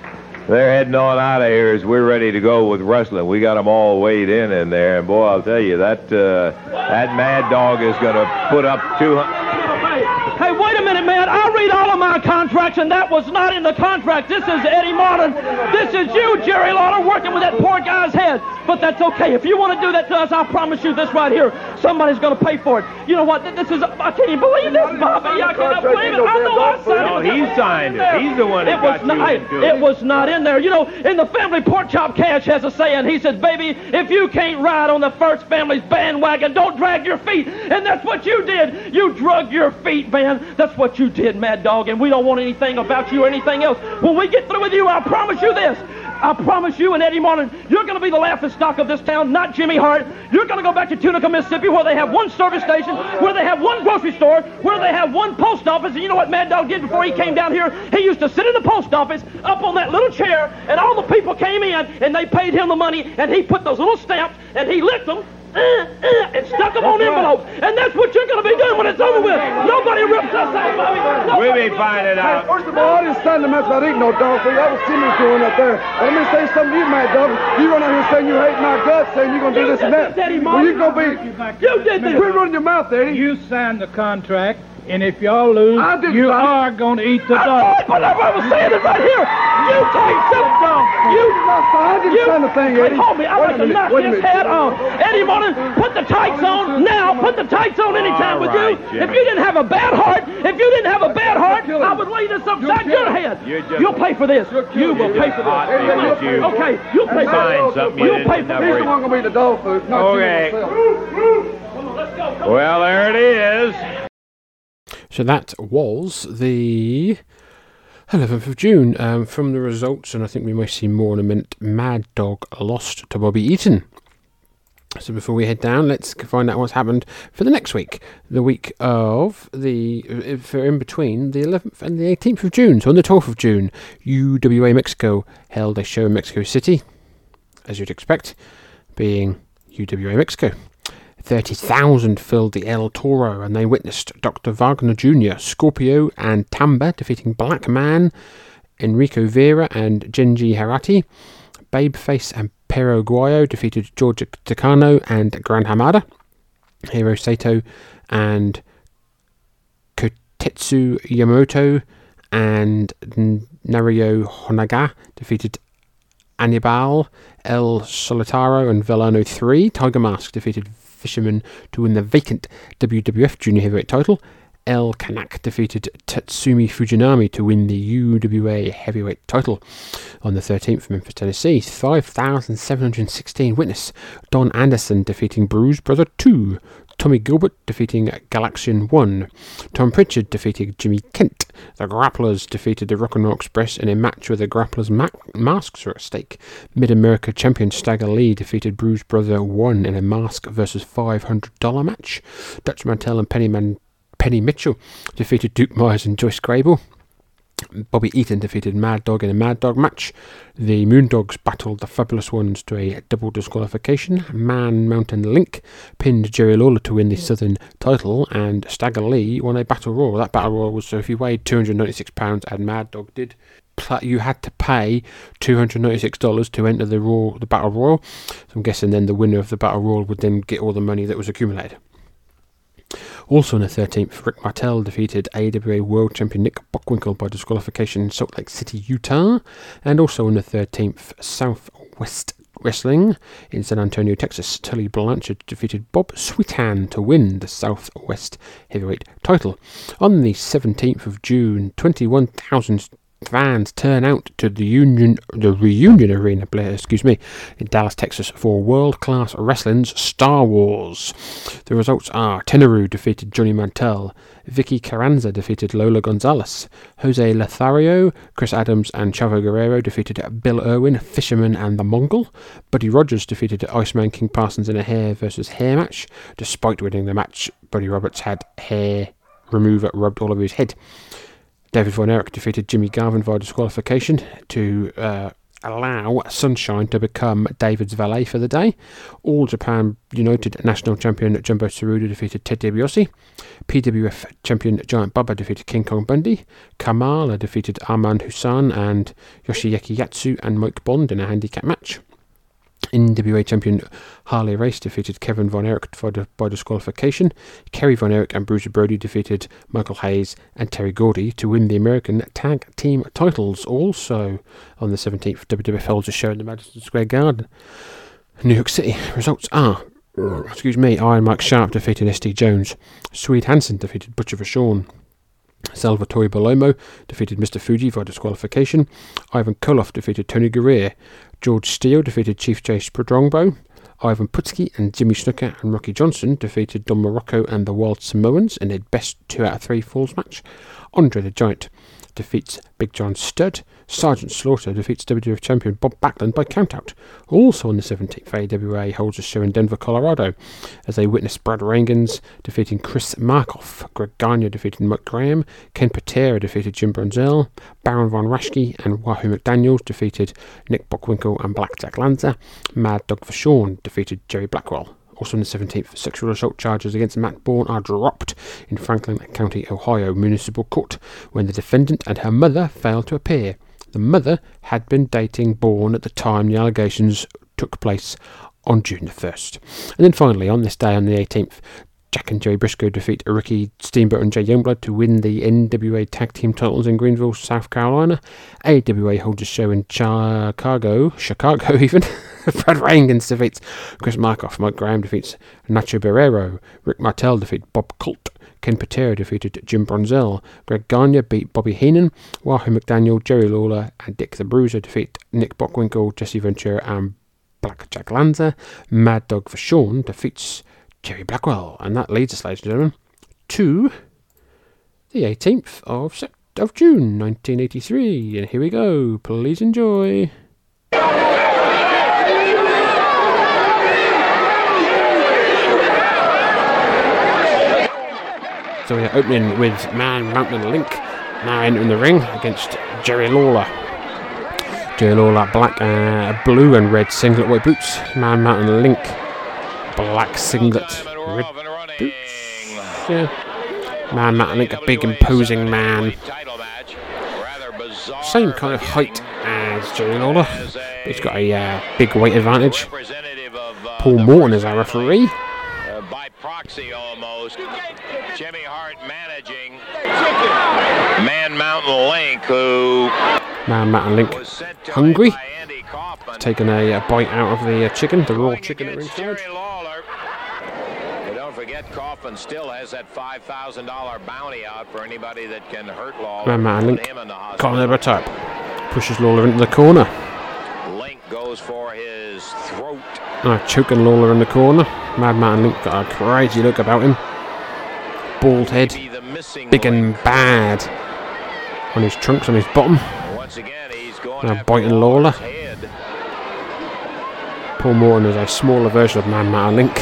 they're heading on out of here as we're ready to go with wrestling. We got them all weighed in in there, and boy, I'll tell you that uh, that Mad Dog is going to put up two hundred. Hey, hey, wait a minute, man. I read all of my contracts, and that was not in the contract. This is Eddie Marlin. This is you, Jerry Lawler, working with that poor guy's head. But that's okay. If you want to do that to us, I promise you this right here. Somebody's going to pay for it. You know what? This is. I can't even believe this, Bobby. I cannot believe it. I know I signed it. No, it. he signed it. He's the one that It was got not, you hey, into it. it was not in there. You know, in the family pork chop cash has a saying. He says, baby, if you can't ride on the first family's bandwagon, don't drag your feet. And that's what you did. You drug your feet, man. That's what you did, Mad Dog. And we don't want anything about you or anything else. When we get through with you, I promise you this. I promise you and Eddie Marlin, you're going to be the laughing stock of this town, not Jimmy Hart. You're going to go back to Tunica, Mississippi, where they have one service station, where they have one grocery store, where they have one post office. And you know what Mad Dog did before he came down here? He used to sit in the post office up on that little chair, and all the people came in, and they paid him the money, and he put those little stamps, and he licked them. uh, uh, and stuck them on envelopes. And that's what you're going to be doing when it's over with. Nobody rips us out, Bobby. We'll Nobody be finding out. First of all, I didn't stand the mess about eating no dog food. That was Jimmy doing up there. But let me say something to you, Mad Dog. You run out here saying you hate my guts, saying you're going to do this and that. Well, you Martin. going to be... You did this. Quit running your mouth, Eddie. You signed the contract, and if y'all lose, you are going to eat the dog. but I was saying it right here. You take some dog. You, I didn't sign the thing, Eddie. hold me. I'm going to knock his head off. Eddie Marlin, put the tights on now. Put the tights on anytime with right, you. Jimmy. If you didn't have a bad heart, if you didn't have a bad heart, I would lay this upside your head. You'll pay for this. You will pay for this. Okay, you'll pay for this. you You'll pay for this. the one going to be the dog food, not Okay. Jimmy himself. Let's go. Come on. Well, there it is. So that was the 11th of June. Um, from the results, and I think we may see more in a minute, Mad Dog lost to Bobby Eaton. So before we head down, let's find out what's happened for the next week, the week of the for in between the 11th and the 18th of June. So on the 12th of June, UWA Mexico held a show in Mexico City, as you'd expect, being UWA Mexico. 30,000 filled the El Toreo and they witnessed Dr. Wagner Jr., Scorpio, and Tamba defeating Black Man, Enrique Vera, and Genji Harati. Babeface and Perro Aguayo defeated George Takano and Gran Hamada. Hiro Sato and Kotetsu Yamamoto and Norio Honaga defeated Anibal, El Solitario, and Villano 3. Tiger Mask defeated Fisherman to win the vacant WWF Junior Heavyweight title. El Canek defeated Tatsumi Fujinami to win the UWA Heavyweight title on the 13th from Memphis, Tennessee. 5,716 witness Don Anderson defeating Bruise Brother 2. Tommy Gilbert defeating Galaxian 1. Tom Pritchard defeated Jimmy Kent. The Grapplers defeated the Rock and Roll Express in a match where the Grapplers' ma- masks are at stake. Mid America champion Stagger Lee defeated Bruise Brother 1 in a mask versus $500 match. Dutch Mantel and Penny, Man- Penny Mitchell defeated Duke Myers and Joyce Grable. Bobby Eaton defeated Mad Dog in a Mad Dog match. The Moondogs battled the Fabulous Ones to a double disqualification. Man Mountain Link pinned Jerry Lawler to win the Southern title, and Stagger Lee won a Battle Royal. That Battle Royal was so if you weighed £296 and Mad Dog did, you had to pay $296 to enter the Raw, the Battle Royal. So I'm guessing then the winner of the Battle Royal would then get all the money that was accumulated. Also on the 13th, Rick Martel defeated AWA World Champion Nick Bockwinkel by disqualification in Salt Lake City, Utah. And also on the 13th, Southwest Wrestling in San Antonio, Texas, Tully Blanchard defeated Bob Sweetan to win the Southwest Heavyweight title. On the 17th of June, 21,000 fans turn out to the Union, the Reunion Arena, excuse me, in Dallas, Texas, for World Class Wrestling's Star Wars. The results are: Tenaru defeated Johnny Mantell, Vicky Carranza defeated Lola Gonzalez, Jose Lothario, Chris Adams, and Chavo Guerrero defeated Bill Irwin, Fisherman, and the Mongol. Buddy Roberts defeated Iceman King Parsons in a hair versus hair match. Despite winning the match, Buddy Roberts had hair remover rubbed all over his head. David Von Erich defeated Jimmy Garvin via disqualification to uh, allow Sunshine to become David's valet for the day. All Japan United National Champion Jumbo Tsuruta defeated Ted DiBiase. PWF Champion Giant Baba defeated King Kong Bundy. Kamala defeated Armand Hussein and Yoshiaki Yatsu and Mike Bond in a handicap match. NWA champion Harley Race defeated Kevin Von Erich for by disqualification. Kerry Von Erich and Bruiser Brody defeated Michael Hayes and Terry Gordy to win the American Tag Team titles. Also on the 17th, WWF holds a show in the Madison Square Garden, New York City. Results are, excuse me, Iron Mike Sharpe defeated SD Jones. Swede Hansen defeated Butcher Vachon. Salvatore Bellomo defeated Mr. Fuji via disqualification. Ivan Koloff defeated Tony Gurrier. George Steele defeated Chief Jay Strongbow. Ivan Putski and Jimmy Snuka and Rocky Johnson defeated Don Muraco and the Wild Samoans in a best two out of three falls match. Andre the Giant defeats Big John Studd. Sergeant Slaughter defeats WWF champion Bob Backlund by countout. Also on the 17th, AWA holds a show in Denver, Colorado, as they witness Brad Rheingans defeating Chris Markoff, Greg Gagne defeated Mike Graham, Ken Patera defeated Jim Brunzell, Baron Von Raschke and Wahoo McDaniels defeated Nick Bockwinkel and Blackjack Lanza, Mad Dog Vachon defeated Jerry Blackwell. Also on the 17th, sexual assault charges against Matt Borne are dropped in Franklin County, Ohio Municipal Court when the defendant and her mother failed to appear. The mother had been dating Borne at the time the allegations took place on June the 1st. And then finally, on this day, on the 18th, Jack and Jerry Briscoe defeat Ricky Steamboat and Jay Youngblood to win the NWA Tag Team titles in Greenville, South Carolina. AWA holds a show in Chicago, Chicago even. Brad Rheingans defeats Chris Markoff. Mike Graham defeats Nacho Barrero. Rick Martel defeats Bob Colt. Ken Patera defeated Jim Brunzell. Greg Gagne beat Bobby Heenan. Wahoo McDaniel, Jerry Lawler, and Dick the Bruiser defeat Nick Bockwinkel, Jesse Ventura, and Blackjack Lanza. Mad Dog Vachon defeats Jerry Blackwell. And that leads us, ladies and gentlemen, to the 18th of of June 1983. And here we go. Please enjoy. So we are opening with Man Mountain Link now entering the ring against Jerry Lawler. Jerry Lawler, black, uh, blue and red singlet, white boots. Man Mountain Link, black singlet, red boots. Yeah. Man Mountain Link, a big imposing man. Same kind of height as Jerry Lawler. But he's got a uh, big weight advantage. Paul Morton is our referee. Uh, by proxy almost. Man Mountain Link, who Man Mountain Link hungry. He's taken a, a bite out of the uh, chicken, the raw chicken at ringside. Don't forget, Coffin still has that $5,000 bounty out for anybody that can hurt Lawler. Man Mountain Link, him in the hospital. over top. Pushes Lawler into the corner. Link goes for his throat. Uh, choking Lawler in the corner. Mad Mountain Link got a crazy look about him. Bald head, big and bad on his trunks, on his bottom. Now biting Lawler. Paul Morton is a smaller version of Man Mountain Link.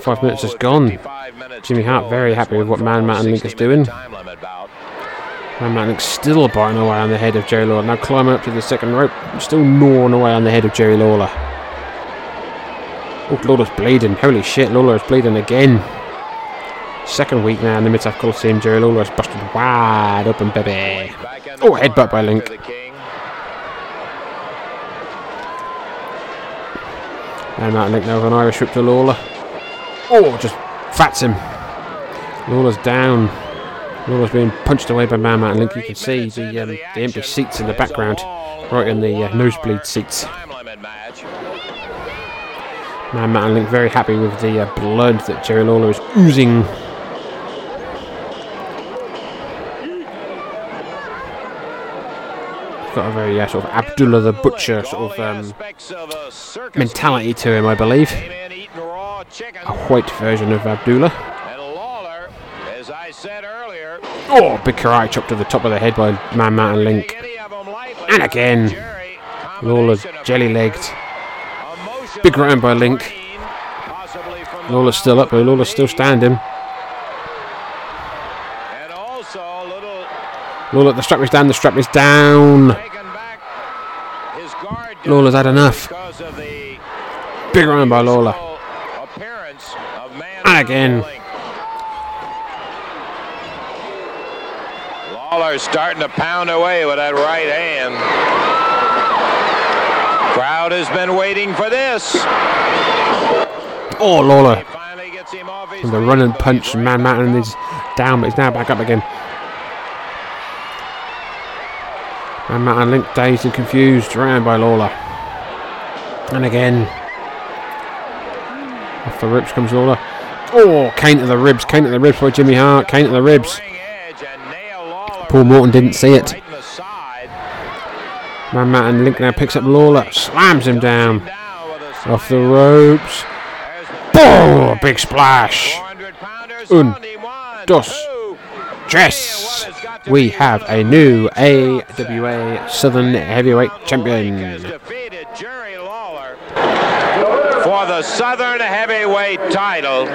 Five minutes is gone. Jimmy Hart very happy with what Man Mountain Link is doing. Man Mountain Link's still biting away on the head of Jerry Lawler. Now climbing up to the second rope, still gnawing away on the head of Jerry Lawler. Oh, Lawler's bleeding. Holy shit, Lawler is bleeding again. Second week now in the Mid-South Coliseum, Jerry Lawler is busted wide open, baby. Oh, headbutt by Link. And that Link now with an Irish whip to Lawler. Oh, just fats him. Lawler's down. Lawler's being punched away by Man Mountain Link. You can see the um, the empty seats in the background, right in the uh, nosebleed seats. Man Mountain Link very happy with the uh, blood that Jerry Lawler is oozing. Got a very uh, sort of Abdullah the Butcher sort of um, mentality to him, I believe. A white version of Abdullah. Oh, big karate chop to the top of the head by Man Mountain Link. And again, Lawler jelly legged. Big round by Link. Lawler's still up, but Lawler's still standing. Lawler, the strap is down, the strap is down. Lawler's had enough. Big round by Lawler. And again. Lawler starting to pound away with that right hand. Crowd has been waiting for this. Oh, Lawler. And the run and punch, Man Mountain is down, but he's now back up again. Man Mountain Link dazed and confused, round by Lawler. And again. Off the ribs comes Lawler. Oh, cane to the ribs, cane to the ribs by Jimmy Hart, cane to the ribs. Paul Morton didn't see it. Man Mountain Link now picks up Lawler, slams him down. Off the ropes. Boom! Big splash. Un, dos, tres. We have a new AWA Southern Heavyweight Champion. For the Southern Heavyweight title.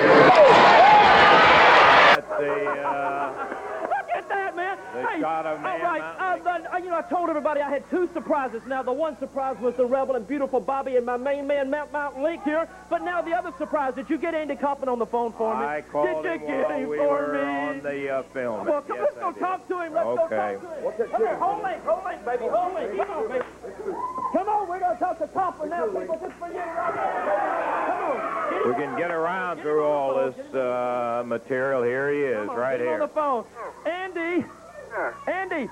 All right, uh, the, uh, you know, I told everybody I had two surprises. Now, the one surprise was the Rebel and beautiful Bobby and my main man, Mount Mountain Link here. But now the other surprise, did you get Andy Kaufman on the phone for me? I called did him get while him we for me? on the uh, film. Well, come, Yes, let's go talk to him. Let's Okay. go talk to him. Come here, hold me, hold me, baby, hold me. Come on, baby. Come on, we're going to talk to Kaufman now, people, just for you right now. Come on. We can get around through all this uh, material. Here he is, Come on, right get here. on the phone. Andy. Andy.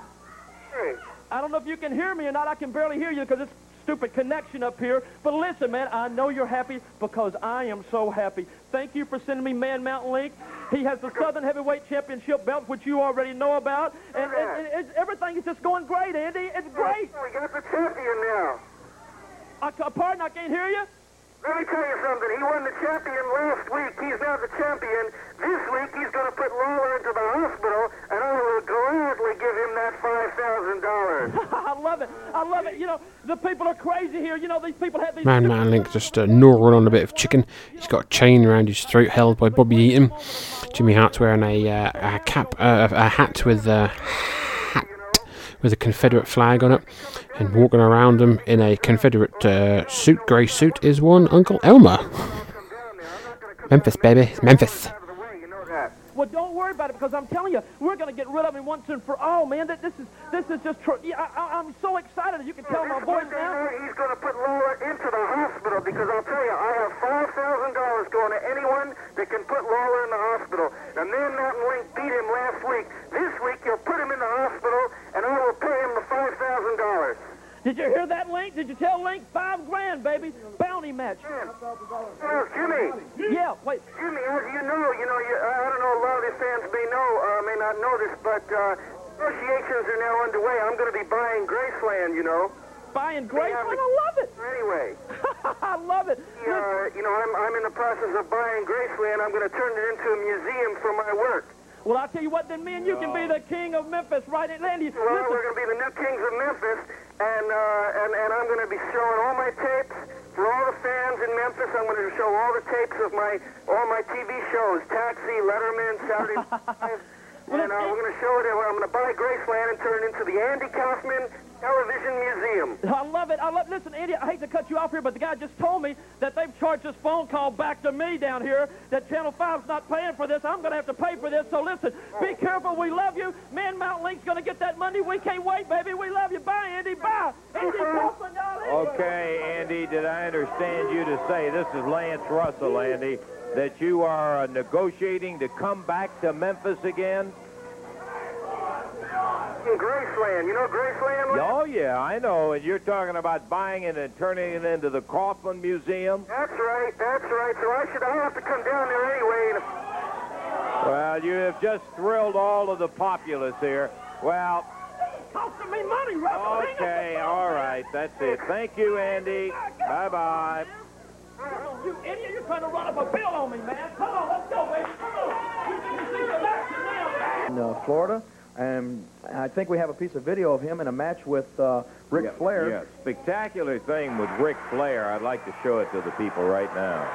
I don't know if you can hear me or not. I can barely hear you because it's stupid connection up here. But listen, man, I know you're happy because I am so happy. Thank you for sending me Man Mountain Link. He has the Southern Heavyweight Championship belt, which you already know about. And, and, and it's, everything is just going great, Andy. It's great. We got the champion now. I, uh, pardon, I can't hear you. Let me tell you something. He won the champion last week. He's now the champion. This week he's going to put Lawler into the hospital, and I will gladly give him that five thousand dollars. I love it. I love it. You know, the people are crazy here. You know, these people have these. Man Man Link just uh, gnawing on a bit of chicken. He's got a chain around his throat held by Bobby Eaton. Jimmy Hart's wearing a, uh, a cap, uh, a hat with a hat with a Confederate flag on it, and walking around him in a Confederate uh, suit, grey suit, is one Uncle Elmer. Memphis, baby, Memphis. Well, don't worry about it because I'm telling you, we're going to get rid of him once and for all, man. That this is this is just. Tr- yeah, I, am so excited. You can tell my voice now. He's going to put Lawler into the hospital because I'll tell you, I have five thousand dollars going to anyone that can put Lawler in the hospital. The man Mountain Link beat him last week. This week you'll put him in the hospital, and I will pay him the five thousand dollars. Did you hear that, Link? Did you tell Link? Five grand, baby. Bounty match. Oh, Jimmy. Yeah, wait. Jimmy, as you know, you know, you, I don't know, a lot of these fans may know, uh, may not know this, but uh, negotiations are now underway. I'm going to be buying Graceland, you know. Buying Graceland? I love it. Anyway. I love it. Uh, you know, I'm, I'm in the process of buying Graceland. I'm going to turn it into a museum for my work. Well, I'll tell you what, then me and you can be the king of Memphis, right? Andy, well, listen. we're going to be the new kings of Memphis, and uh, and and I'm going to be showing all my tapes for all the fans in Memphis. I'm going to show all the tapes of my all my TV shows, Taxi, Letterman, Saturday. Night. and uh, we're going to show it. I'm going to buy Graceland and turn it into the Andy Kaufman Television Museum. I love it. I love. Listen, Andy, I hate to cut you off here, but the guy just told me that they've charged this phone call back to me down here. That Channel 5's not paying for this. I'm going to have to pay for this. So listen, be careful. We love you. Man, Mount Link's going to get that money. We can't wait, baby. We love you. Bye, Andy. Bye. Andy Kaufman. Okay, Andy, did I understand you to say, this is Lance Russell, Andy, that you are uh, negotiating to come back to Memphis again? In Graceland. You know Graceland? Lance? Oh, yeah, I know. And you're talking about buying it and turning it into the Kaufman Museum? That's right. That's right. So I should. I have to come down there anyway. And Well, you have just thrilled all of the populace here. Well, Costing me money, Russell. okay, all right. That's it. Thank you, Andy. Bye-bye. You idiot. You're trying to run up a bill on me, man. Come on. Let's go, baby. Come on. You can see the action now. in uh, Florida. And I think we have a piece of video of him in a match with uh, Ric Yeah, Flair. Yeah, spectacular thing with Ric Flair. I'd like to show it to the people right now.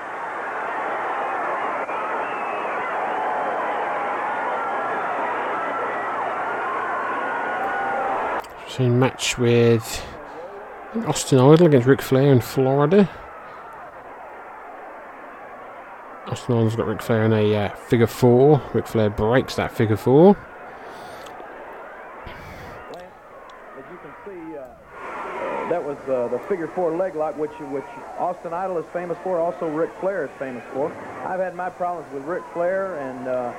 Same match with Austin Idol against Ric Flair in Florida. Austin Idol's got Ric Flair in a uh, figure four. Ric Flair breaks that figure four. As you can see, uh, that was uh, the figure four leg lock, which which Austin Idol is famous for. Also, Ric Flair is famous for. I've had my problems with Ric Flair, and uh,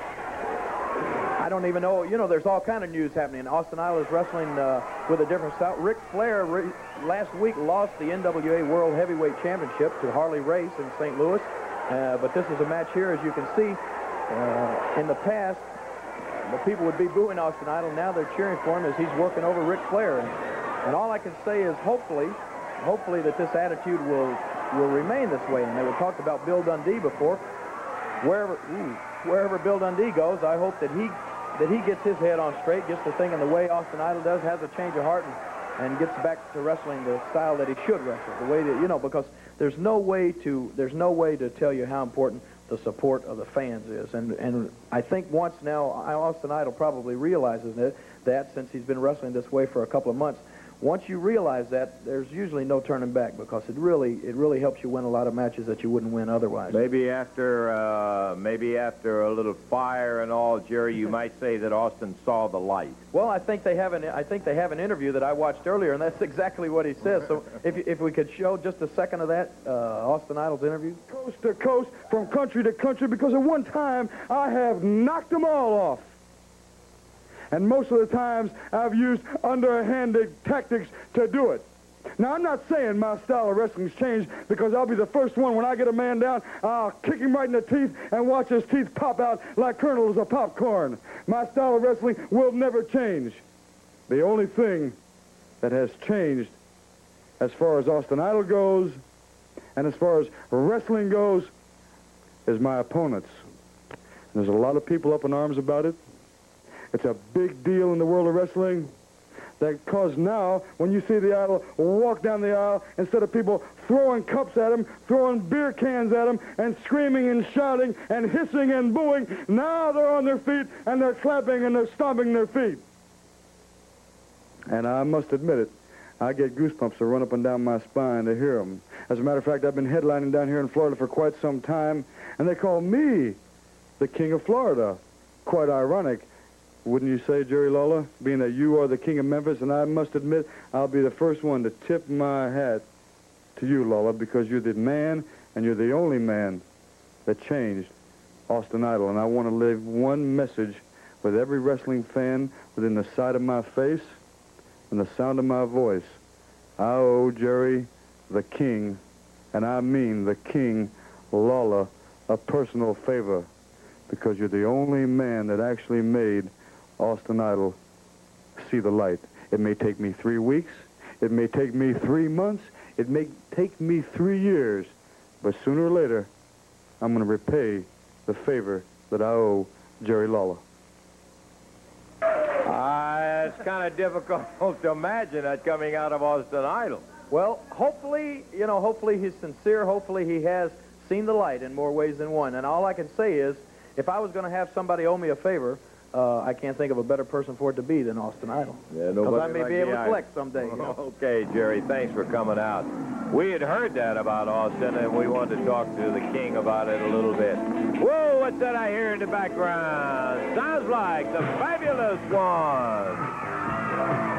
I don't even know. You know, there's all kind of news happening. Austin Idol is wrestling uh, with a different style. Ric Flair re- last week lost the NWA World Heavyweight Championship to Harley Race in St. Louis. Uh, but this is a match here, as you can see. Uh, in the past, the people would be booing Austin Idol. Now they're cheering for him as he's working over Ric Flair. And, and all I can say is hopefully, hopefully that this attitude will will remain this way. And they were talked about Bill Dundee before. Wherever ooh, wherever Bill Dundee goes, I hope that he that he gets his head on straight, gets the thing in the way Austin Idol does, has a change of heart, and, and gets back to wrestling the style that he should wrestle. The way that you know, because there's no way to there's no way to tell you how important the support of the fans is. And and I think once now Austin Idol probably realizes that that since he's been wrestling this way for a couple of months. Once you realize that, there's usually no turning back because it really it really helps you win a lot of matches that you wouldn't win otherwise. Maybe after uh, maybe after a little fire and all, Jerry, you might say that Austin saw the light. Well, I think they have an I think they have an interview that I watched earlier, and that's exactly what he says. So if if we could show just a second of that uh, Austin Idol's interview. coast to coast, from country to country, because at one time I have knocked them all off. And most of the times I've used underhanded tactics to do it. Now, I'm not saying my style of wrestling's changed because I'll be the first one when I get a man down, I'll kick him right in the teeth and watch his teeth pop out like kernels of popcorn. My style of wrestling will never change. The only thing that has changed as far as Austin Idol goes and as far as wrestling goes, is my opponents. And there's a lot of people up in arms about it. It's a big deal in the world of wrestling. That cause now, when you see the idol walk down the aisle, instead of people throwing cups at him, throwing beer cans at him, and screaming and shouting and hissing and booing, now they're on their feet and they're clapping and they're stomping their feet. And I must admit it, I get goosebumps that run up and down my spine to hear them. As a matter of fact, I've been headlining down here in Florida for quite some time, and they call me the King of Florida. Quite ironic, wouldn't you say, Jerry Lawler? Being that you are the King of Memphis, and I must admit, I'll be the first one to tip my hat to you, Lawler, because you're the man, and you're the only man that changed Austin Idol. And I want to leave one message with every wrestling fan within the sight of my face and the sound of my voice. I owe Jerry the King, and I mean the King, Lawler, a personal favor because you're the only man that actually made Austin Idol see the light. It may take me three weeks. It may take me three months. It may take me three years. But sooner or later, I'm going to repay the favor that I owe Jerry Lawler. Uh, it's kind of difficult to imagine that coming out of Austin Idol. Well, hopefully, you know, hopefully he's sincere. Hopefully he has seen the light in more ways than one. And all I can say is, if I was going to have somebody owe me a favor, uh, I can't think of a better person for it to be than Austin Idol. Yeah, Because nobody I may like be able to collect someday. You know? Okay, Jerry, thanks for coming out. We had heard that about Austin, and we wanted to talk to the king about it a little bit. Whoa, what's that I hear in the background? Sounds like the Fabulous One.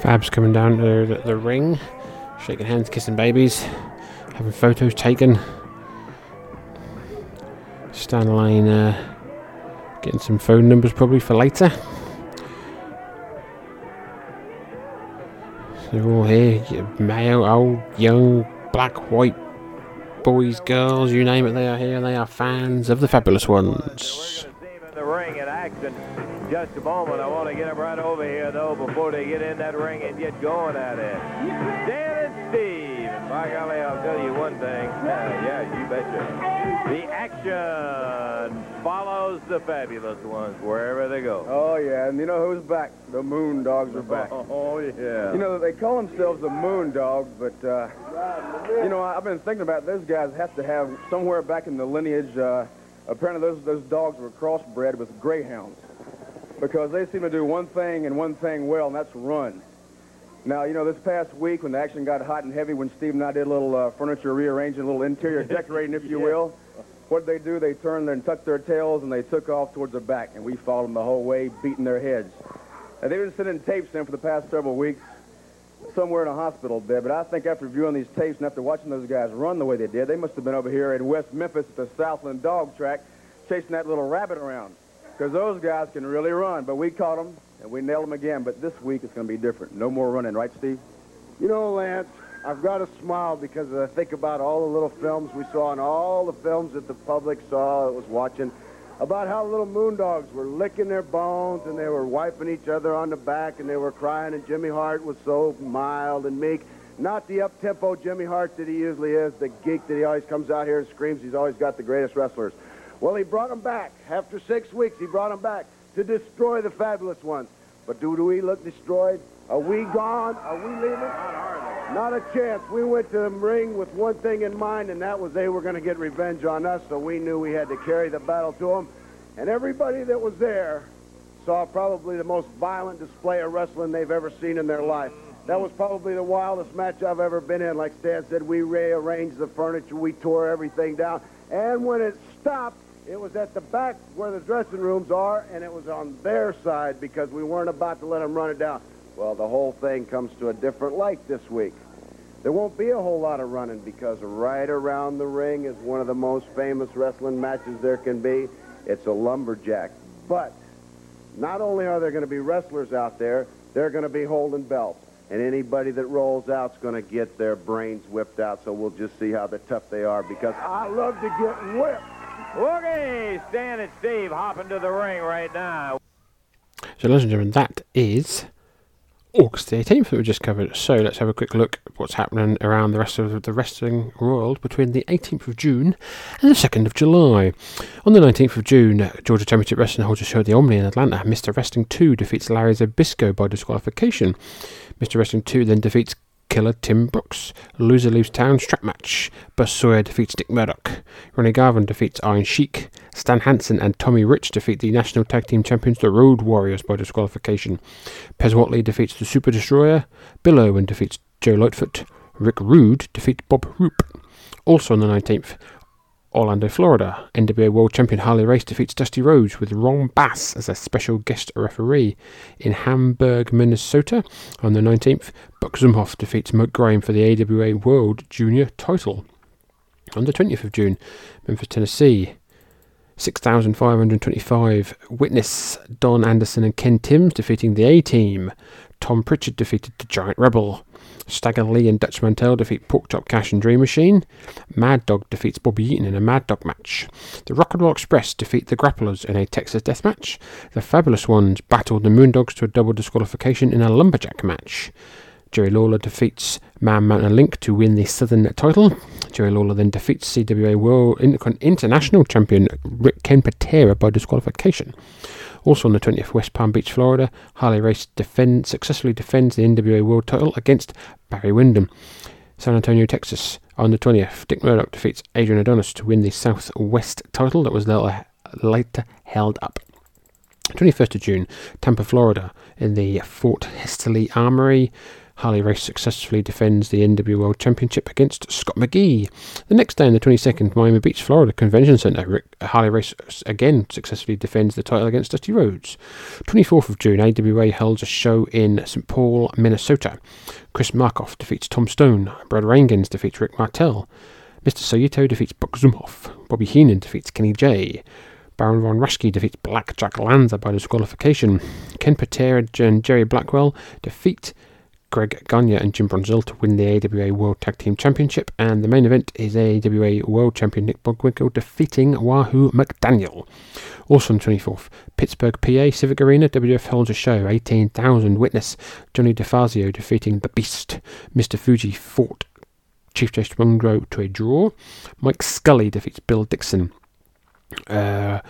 Fab's coming down to the, the ring, shaking hands, kissing babies, having photos taken. Stan Lane uh, getting some phone numbers probably for later. They're all here, male, old, young, black, white, boys, girls, you name it, they are here. They are fans of the Fabulous Ones. In the ring in action. Just a moment. I want to get them right over here, though, before they get in that ring and get going at it. Dan and Steve. By golly, I'll tell you one thing. Uh, yeah, you betcha. The action follows the fabulous ones wherever they go. Oh, yeah, and you know who's back? The Moon Dogs are back. Oh, yeah. You know, they call themselves the Moon Dogs, but, uh, you know, I've been thinking about those guys have to have somewhere back in the lineage, uh, apparently those, those dogs were crossbred with greyhounds because they seem to do one thing and one thing well, and that's run. Now, you know, this past week when the action got hot and heavy, when Steve and I did a little uh, furniture rearranging, a little interior decorating, if you will, what did they do? They turned and tucked their tails, and they took off towards the back, and we followed them the whole way, beating their heads. And they've been sending tapes in for the past several weeks, somewhere in a hospital there. But I think after viewing these tapes and after watching those guys run the way they did, they must have been over here in West Memphis at the Southland Dog Track, chasing that little rabbit around. Because those guys can really run. But we caught them, and we nailed them again. But this week it's going to be different. No more running, right, Steve? You know, Lance, I've got to smile because I think about all the little films we saw and all the films that the public saw that was watching about how little moondogs were licking their bones and they were wiping each other on the back and they were crying and Jimmy Hart was so mild and meek. Not the up-tempo Jimmy Hart that he usually is, the geek that he always comes out here and screams he's always got the greatest wrestlers. Well, he brought them back. After six weeks, he brought them back to destroy the fabulous ones. But do, do we look destroyed? Are we gone? Are we leaving? Not a chance. We went to the ring with one thing in mind, and that was they were going to get revenge on us, so we knew we had to carry the battle to them. And everybody that was there saw probably the most violent display of wrestling they've ever seen in their life. That was probably the wildest match I've ever been in. Like Stan said, we rearranged the furniture, we tore everything down. And when it stopped, it was at the back where the dressing rooms are, and it was on their side because we weren't about to let them run it down. Well, the whole thing comes to a different light this week. There won't be a whole lot of running because right around the ring is one of the most famous wrestling matches there can be. It's a lumberjack. But not only are there going to be wrestlers out there, they're going to be holding belts. And anybody that rolls out's going to get their brains whipped out. So we'll just see how the tough they are because I love to get whipped. Okay, Stan and Steve hopping to the ring right now. So, ladies and gentlemen, that is August the 18th that we just covered. So, let's have a quick look at what's happening around the rest of the wrestling world between the 18th of June and the 2nd of July. On the 19th of June, Georgia Championship Wrestling holds a show at the Omni in Atlanta. Mr. Wrestling 2 defeats Larry Zbyszko by disqualification. Mr. Wrestling 2 then defeats Killer Tim Brooks. Loser leaves town strap match. Buzz Sawyer defeats Dick Murdoch. Ronnie Garvin defeats Iron Sheik. Stan Hansen and Tommy Rich defeat the National Tag Team Champions, the Road Warriors, by disqualification. Pez Whatley defeats the Super Destroyer. Bill Owen defeats Joe Lightfoot. Rick Rude defeats Bob Roop. Also on the 19th, Orlando, Florida. NWA World Champion Harley Race defeats Dusty Rhodes with Ron Bass as a special guest referee. In Hamburg, Minnesota, on the 19th, Buck Zumhofe defeats Mike Graham for the AWA World Junior title. On the 20th of June, Memphis, Tennessee, 6,525 witness Don Anderson and Ken Timbs defeating the A Team. Tom Prichard defeated the Giant Rebel. Stagger Lee and Dutch Mantel defeat Pork Chop Cash and Dream Machine. Mad Dog defeats Bobby Eaton in a Mad Dog match. The Rock and Roll Express defeat the Grapplers in a Texas Death Match. The Fabulous Ones battle the Moondogs to a double disqualification in a Lumberjack match. Jerry Lawler defeats Man Mountain Link to win the Southern title. Jerry Lawler then defeats CWA World International Champion Rick Ken Patera by disqualification. Also on the 20th, West Palm Beach, Florida, Harley Race defend, successfully defends the NWA World title against Barry Windham. San Antonio, Texas, on the 20th, Dick Murdoch defeats Adrian Adonis to win the Southwest title that was later held up. 21st of June, Tampa, Florida, in the Fort Hesterly Armory. Harley Race successfully defends the NWA World Championship against Scott McGhee. The next day, on the 22nd, Miami Beach, Florida Convention Center, Harley Race again successfully defends the title against Dusty Rhodes. 24th of June, AWA holds a show in St. Paul, Minnesota. Chris Markoff defeats Tom Stone. Brad Rheingans defeats Rick Martel. Mr. Saito defeats Buck Zumhofe. Bobby Heenan defeats Kenny J. Baron Von Raschke defeats Black Jack Lanza by disqualification. Ken Patera and Jerry Blackwell defeat Greg Gagne and Jim Brunzell to win the AWA World Tag Team Championship, and the main event is AWA World Champion Nick Bockwinkel defeating Wahoo McDaniel. Also on the 24th, Pittsburgh, PA, Civic Arena, WF holds a show, 18,000 witness, Johnny DeFazio defeating The Beast, Mr. Fuji fought Chief Justice Monroe to a draw, Mike Scully defeats Bill Dixon. Uh,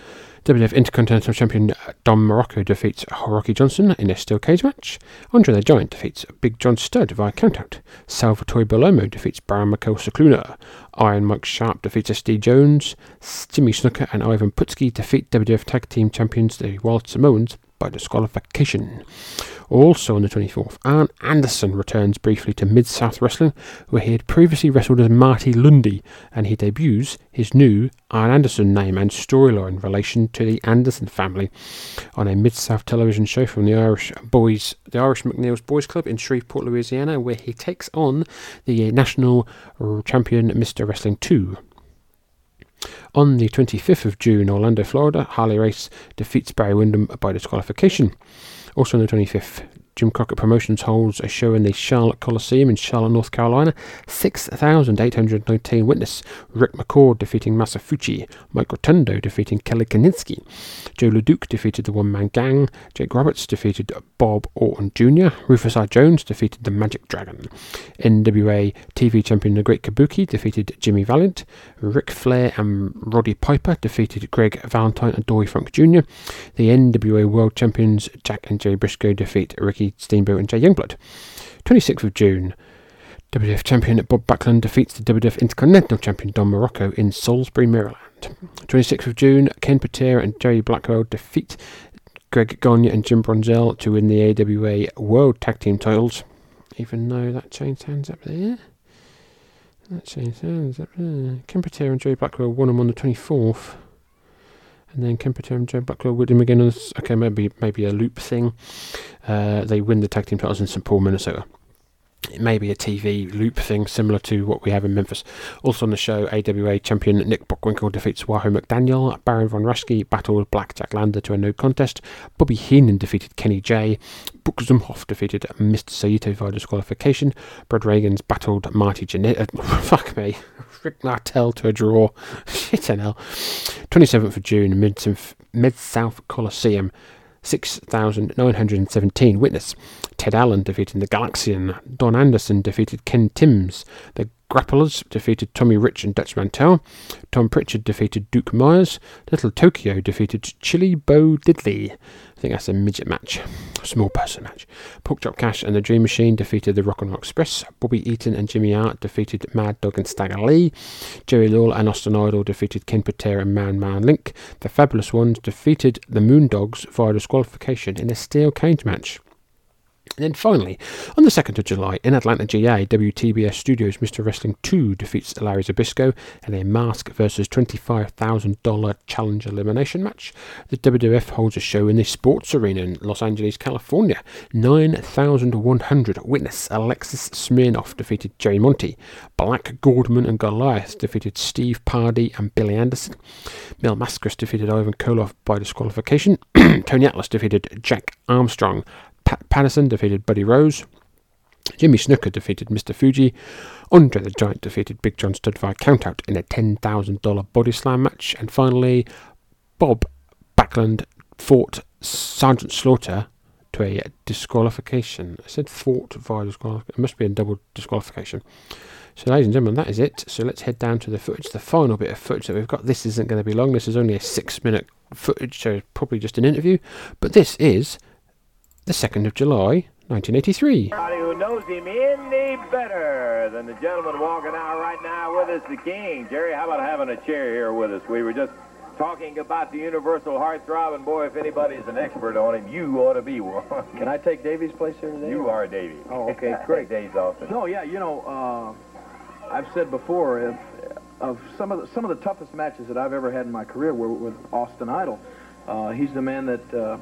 WWF Intercontinental Champion Don Muraco defeats Rocky Johnson in a steel cage match. Andre the Giant defeats Big John Studd via countout. Salvatore Bellomo defeats Baron Mikel Scicluna. Iron Mike Sharpe defeats SD Jones. Jimmy Snuka and Ivan Putski defeat WWF Tag Team Champions the Wild Samoans by disqualification. Also on the 24th, Arn Anderson returns briefly to Mid South Wrestling, where he had previously wrestled as Marty Lundy, and he debuts his new Arn Anderson name and storyline in relation to the Anderson family on a Mid South television show from the Irish Boys, the Irish McNeil's Boys Club in Shreveport, Louisiana, where he takes on the national champion Mr. Wrestling 2. On the 25th of June, Orlando, Florida, Harley Race defeats Barry Windham by disqualification. Also on the 25th, Jim Crockett Promotions holds a show in the Charlotte Coliseum in Charlotte, North Carolina. 6,819 witness. Rick McCord defeating Masa Fuchi. Mike Rotundo defeating Kelly Kiniski. Joe LeDuc defeated the One Man Gang. Jake Roberts defeated Bob Orton Jr. Rufus R. Jones defeated the Magic Dragon. NWA TV champion The Great Kabuki defeated Jimmy Valiant. Ric Flair and Roddy Piper defeated Greg Valentine and Dory Funk Jr. The NWA World Champions Jack and Jay Briscoe defeat Ricky Steamboat and Jay Youngblood. 26th of June, WWF champion Bob Backlund defeats the WWF Intercontinental champion Don Muraco in Salisbury, Maryland. 26th of June, Ken Patera and Jerry Blackwell defeat Greg Gagne and Jim Brunzell to win the AWA World Tag Team titles. Even though that changed hands up there. That changed hands up there. Ken Patera and Jerry Blackwell won them on the 24th and then Kemper and Joe Buckler with him again. As, okay, maybe maybe a loop thing. Uh, they win the tag team titles in St. Paul, Minnesota. it may be a TV loop thing similar to what we have in Memphis. Also on the show, AWA champion Nick Bockwinkel defeats Wahoo McDaniel. Baron von Raschke battled Blackjack Lanza to a no contest. Bobby Heenan defeated Kenny J. Book Zumhofe defeated Mr. Saito via disqualification. Brad Rheingans battled Marty Jannetty. Uh, fuck me. Rick Martel to a draw. Shit hell. 27th of June, Mid South Coliseum. 6,917 witness. Ted Allen defeated the Galaxian. Don Anderson defeated Ken Timbs. The Grapplers defeated Tommy Rich and Dutch Mantell. Tom Prichard defeated Duke Myers. Little Tokyo defeated Chili Bo Diddley. I think that's a midget match, small person match. Porkchop Cash and the Dream Machine defeated the Rock and Roll Express. Bobby Eaton and Jimmy Hart defeated Mad Dog and Stagger Lee. Jerry Lawler and Austin Idol defeated Ken Patera and Man Man Link. The Fabulous Ones defeated the Moondogs via disqualification in a steel cage match. And then finally, on the 2nd of July, in Atlanta, GA, WTBS Studios Mr. Wrestling 2 defeats Larry Zbyszko in a mask versus $25,000 challenge elimination match. The WWF holds a show in the sports arena in Los Angeles, California. 9,100 witness Alexis Smirnoff defeated Jerry Monti. Black Gordman and Goliath defeated Steve Pardy and Billy Anderson. Mil Mascaras defeated Ivan Koloff by disqualification. Tony Atlas defeated Jack Armstrong. Pat Patterson defeated Buddy Rose. Jimmy Snuka defeated Mr. Fuji. Andre the Giant defeated Big John Studd via countout in a $10,000 body slam match. And finally, Bob Backlund fought Sergeant Slaughter to a disqualification. I said fought via disqualification. It must be a double disqualification. So, ladies and gentlemen, that is it. So, let's head down to the footage. The final bit of footage that we've got. This isn't going to be long. This is only a six minute footage, so probably just an interview. But this is the 2nd of July, 1983. Anybody who knows him any better than the gentleman walking out right now with us, the King. Jerry, how about having a chair here with us? We were just talking about the universal heartthrob, and boy, if anybody's an expert on him, you ought to be one. Can I take Davey's place here today? You are Davey. Oh, okay, great. Dave's Austin. No, yeah, you know, uh, I've said before, if, of some of the some of the toughest matches that I've ever had in my career were with Austin Idol. Uh, he's the man that. Uh,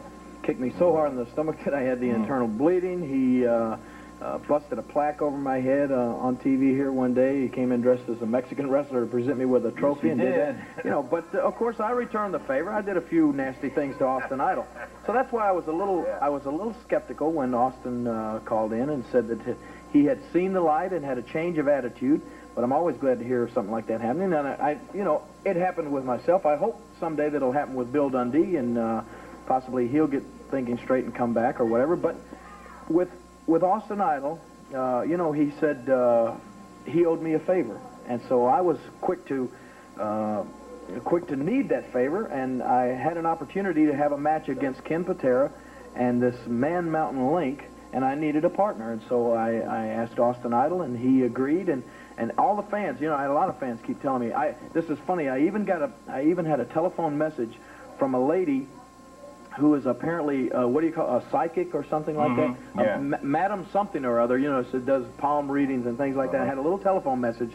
kicked me so hard in the stomach that I had the Hmm. internal bleeding. He uh, uh, busted a plaque over my head uh, on TV here one day. He came in dressed as a Mexican wrestler to present me with a trophy he and did did. that. You know, but uh, of course I returned the favor. I did a few nasty things to Austin Idol, so that's why I was a little I was a little skeptical when Austin uh, called in and said that he had seen the light and had a change of attitude. But I'm always glad to hear something like that happening. And I, I you know, it happened with myself. I hope someday that'll happen with Bill Dundee and. Uh, possibly he'll get thinking straight and come back or whatever. But with with Austin Idol, uh, you know, he said uh, he owed me a favor, and so I was quick to uh, quick to need that favor, and I had an opportunity to have a match against Ken Patera and this Man Mountain Link, and I needed a partner, and so I, I asked Austin Idol, and he agreed, and. And all the fans, you know, I had a lot of fans keep telling me. I this is funny. I even got a, I even had a telephone message from a lady who is apparently uh, what do you call a psychic or something like Mhm, that? yeah. Uh, ma- Madam something or other, you know, so does palm readings and things like that. I had a little telephone message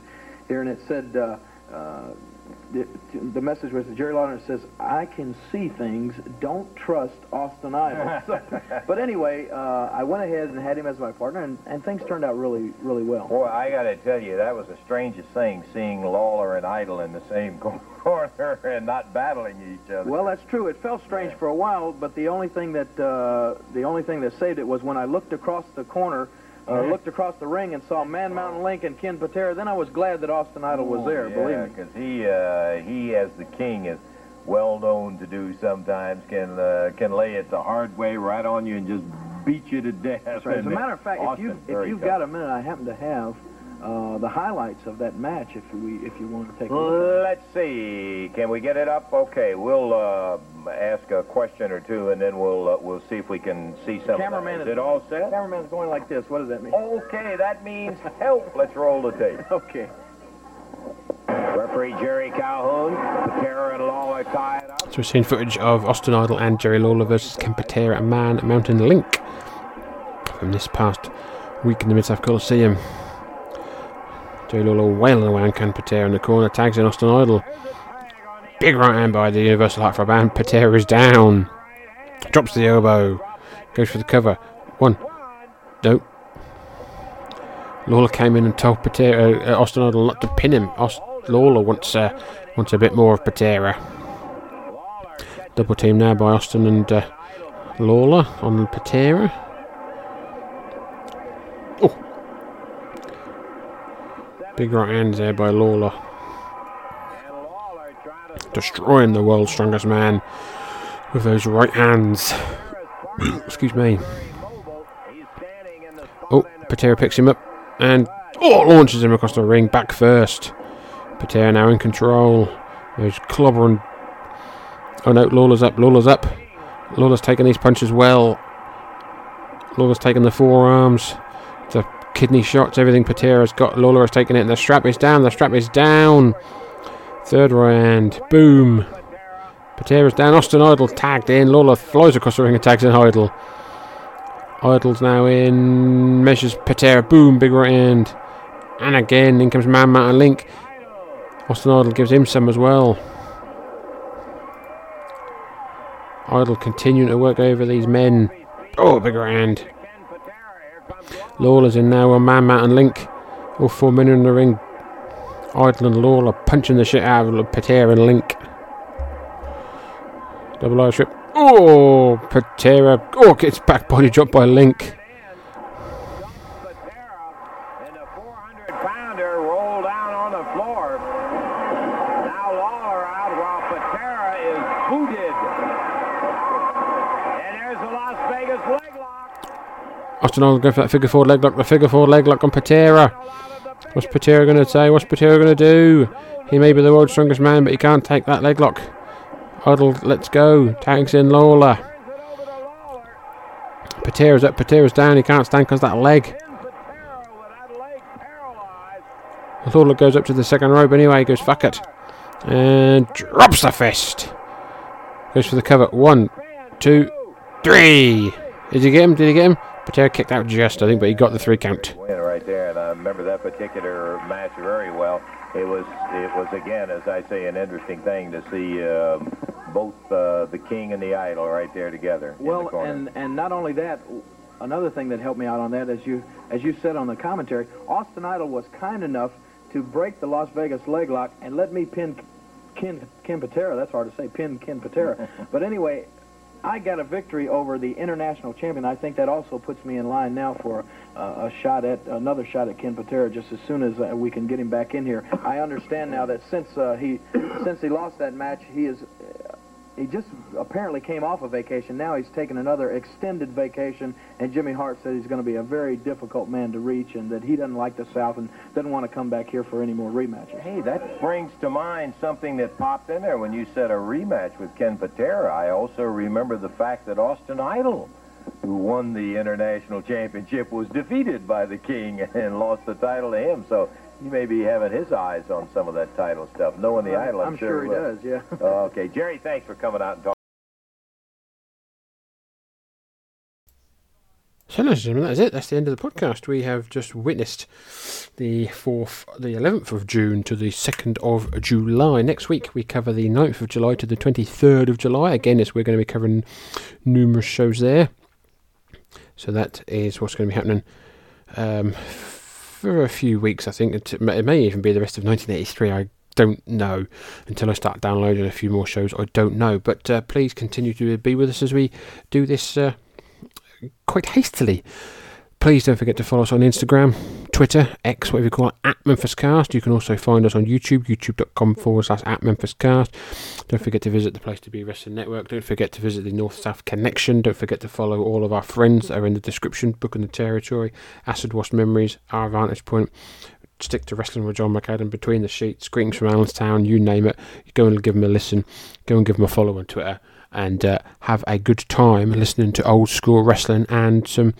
here, and it said uh, uh, the, the message was Jerry Lawler. Says, "I can see things. Don't trust Austin Idol." So- but anyway, uh, I went ahead and had him as my partner, and, and things turned out really, really well. Boy, I got to tell you, that was the strangest thing, seeing Lawler and Idol in the same corner and not battling each other. Well, that's true. It felt strange for a while, but the only thing that uh, the only thing that saved it was when I looked across the corner, uh, looked across the ring, and saw Man Mountain Link and Ken Patera. Then I was glad that Austin Idol was there. believe me. because he, uh, he as the king is well known to do sometimes, can uh, can lay it the hard way right on you and just beat you to death. Right. As a matter of fact, if Austin, you if you've got a minute, I happen to have uh, the highlights of that match. If we if you want to take a look. Let's see. Can we get it up? Okay, we'll uh, ask a question or two, and then we'll uh, we'll see if we can see something. Cameraman is it all set? Cameraman's going like this. What does that mean? Okay, that means help. Let's roll the tape. Okay. Referee Jerry Calhoun, Patera and Lawler tie it up. So we're seeing footage of Austin Idol and Jerry Lawler versus Ken Patera and Man Mountain Link from this past week in the Mid-South Coliseum. Lawler wailing away on Ken Patera in the corner, tags in Austin Idol. Big right hand by the Universal Heart for Band. Patera is down. Drops the elbow. Goes for the cover. One. Nope. Lawler came in and told Patera, uh, Austin Idol not to pin him. Aust- Lawler wants uh, wants a bit more of Patera. Double team now by Austin and uh, Lawler on Patera. Big right hands there by Lawler, destroying the world's strongest man with those right hands. Excuse me. Oh, Patera picks him up and oh, launches him across the ring back first. Patera now in control. There's clobbering. Oh no, Lawler's up, Lawler's up. Lawler's taking these punches well. Lawler's taking the forearms, kidney shots, everything Patera's got. Lawler has taken it, and the strap is down, the strap is down. Third round, boom. Patera's down, Austin Idol tagged in. Lawler flies across the ring and tags in Idol. Idol's now in, measures Patera, boom, big right hand. And again, in comes Man Mountain Link. Austin Idol gives him some as well. Idol continuing to work over these men. Oh, big right hand. Lawler's in now on Man Mountain Link. All four men in the ring. Idol and Lawler punching the shit out of Patera and Link. Double eye trip. Oh, Patera. Oh, gets back body drop by Link. pounder rolled down on the floor. Now Lawler out while Patera is booted. And there's the Las Vegas leg Idol going for that figure four leg lock. The figure four leg lock on Patera. What's Patera going to say? What's Patera going to do? He may be the world's strongest man, but he can't take that leg lock. Idol, let's go. Tags in Lawler. Patera's up, Patera's down. He can't stand because that leg. Lawler goes up to the second rope anyway. He goes, fuck it. And drops the fist. Goes for the cover. One, two, three. Did he get him? Did he get him? Patera kicked out just, I think, but he got the three count. Right there, and I remember that particular match very well. It was, it was again, as I say, an interesting thing to see um, both uh, the King and the Idol right there together. in the Well, and and not only that, another thing that helped me out on that, as you as you said on the commentary, Austin Idol was kind enough to break the Las Vegas leg lock and let me pin Ken Ken Patera. That's hard to say, pin Ken Patera. but anyway, I got a victory over the international champion. I think that also puts me in line now for uh, a shot at another shot at Ken Patera. Just as soon as uh, we can get him back in here, I understand now that since uh, he since he lost that match, he is. He just apparently came off a vacation. Now he's taken another extended vacation, and Jimmy Hart said he's going to be a very difficult man to reach, and that he doesn't like the South and doesn't want to come back here for any more rematches. Hey, that brings to mind something that popped in there when you said a rematch with Ken Patera. I also remember the fact that Austin Idol, who won the international championship, was defeated by the King and lost the title to him. So he may be having his eyes on some of that title stuff. Knowing the Idol, I'm, I'm sure he will. does, yeah. okay, Jerry, thanks for coming out and talking. So, ladies and gentlemen, that is it. That's the end of the podcast. We have just witnessed the 4th, the 11th of June to the 2nd of July. Next week, we cover the 9th of July to the 23rd of July. Again, as we're going to be covering numerous shows there. So, that is what's going to be happening um, for a few weeks, I think. It may, even be the rest of 1983. I don't know until I start downloading a few more shows. I don't know. But uh, please continue to be with us as we do this. Uh, quite hastily. Please don't forget to follow us on Instagram, Twitter, X, whatever you call it, at MemphisCast. You can also find us on YouTube, youtube.com forward slash at MemphisCast. Don't forget to visit the Place to Be Wrestling Network. Don't forget to visit the North South Connection. Don't forget to follow all of our friends that are in the description, Booking The Territory, Acid Wash Memories, Our Vantage Point. Stick to Wrestling with John McAdam, Between the Sheets, Greetings from Allentown, you name it. Go and give them a listen. Go and give them a follow on Twitter and uh, have a good time listening to old school wrestling and some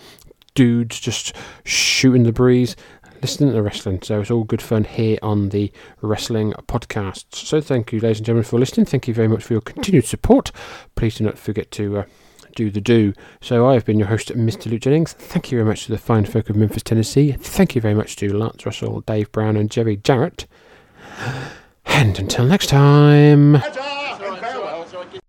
dudes just shooting the breeze, listening to wrestling. So it's all good fun here on the Wrestling Podcasts. So thank you, ladies and gentlemen, for listening. Thank you very much for your continued support. Please do not forget to. Uh, do the do. So I have been your host, Mr. Luke Jennings. Thank you very much to the fine folk of Memphis, Tennessee. Thank you very much to Lance Russell, Dave Brown, and Jerry Jarrett. And until next time.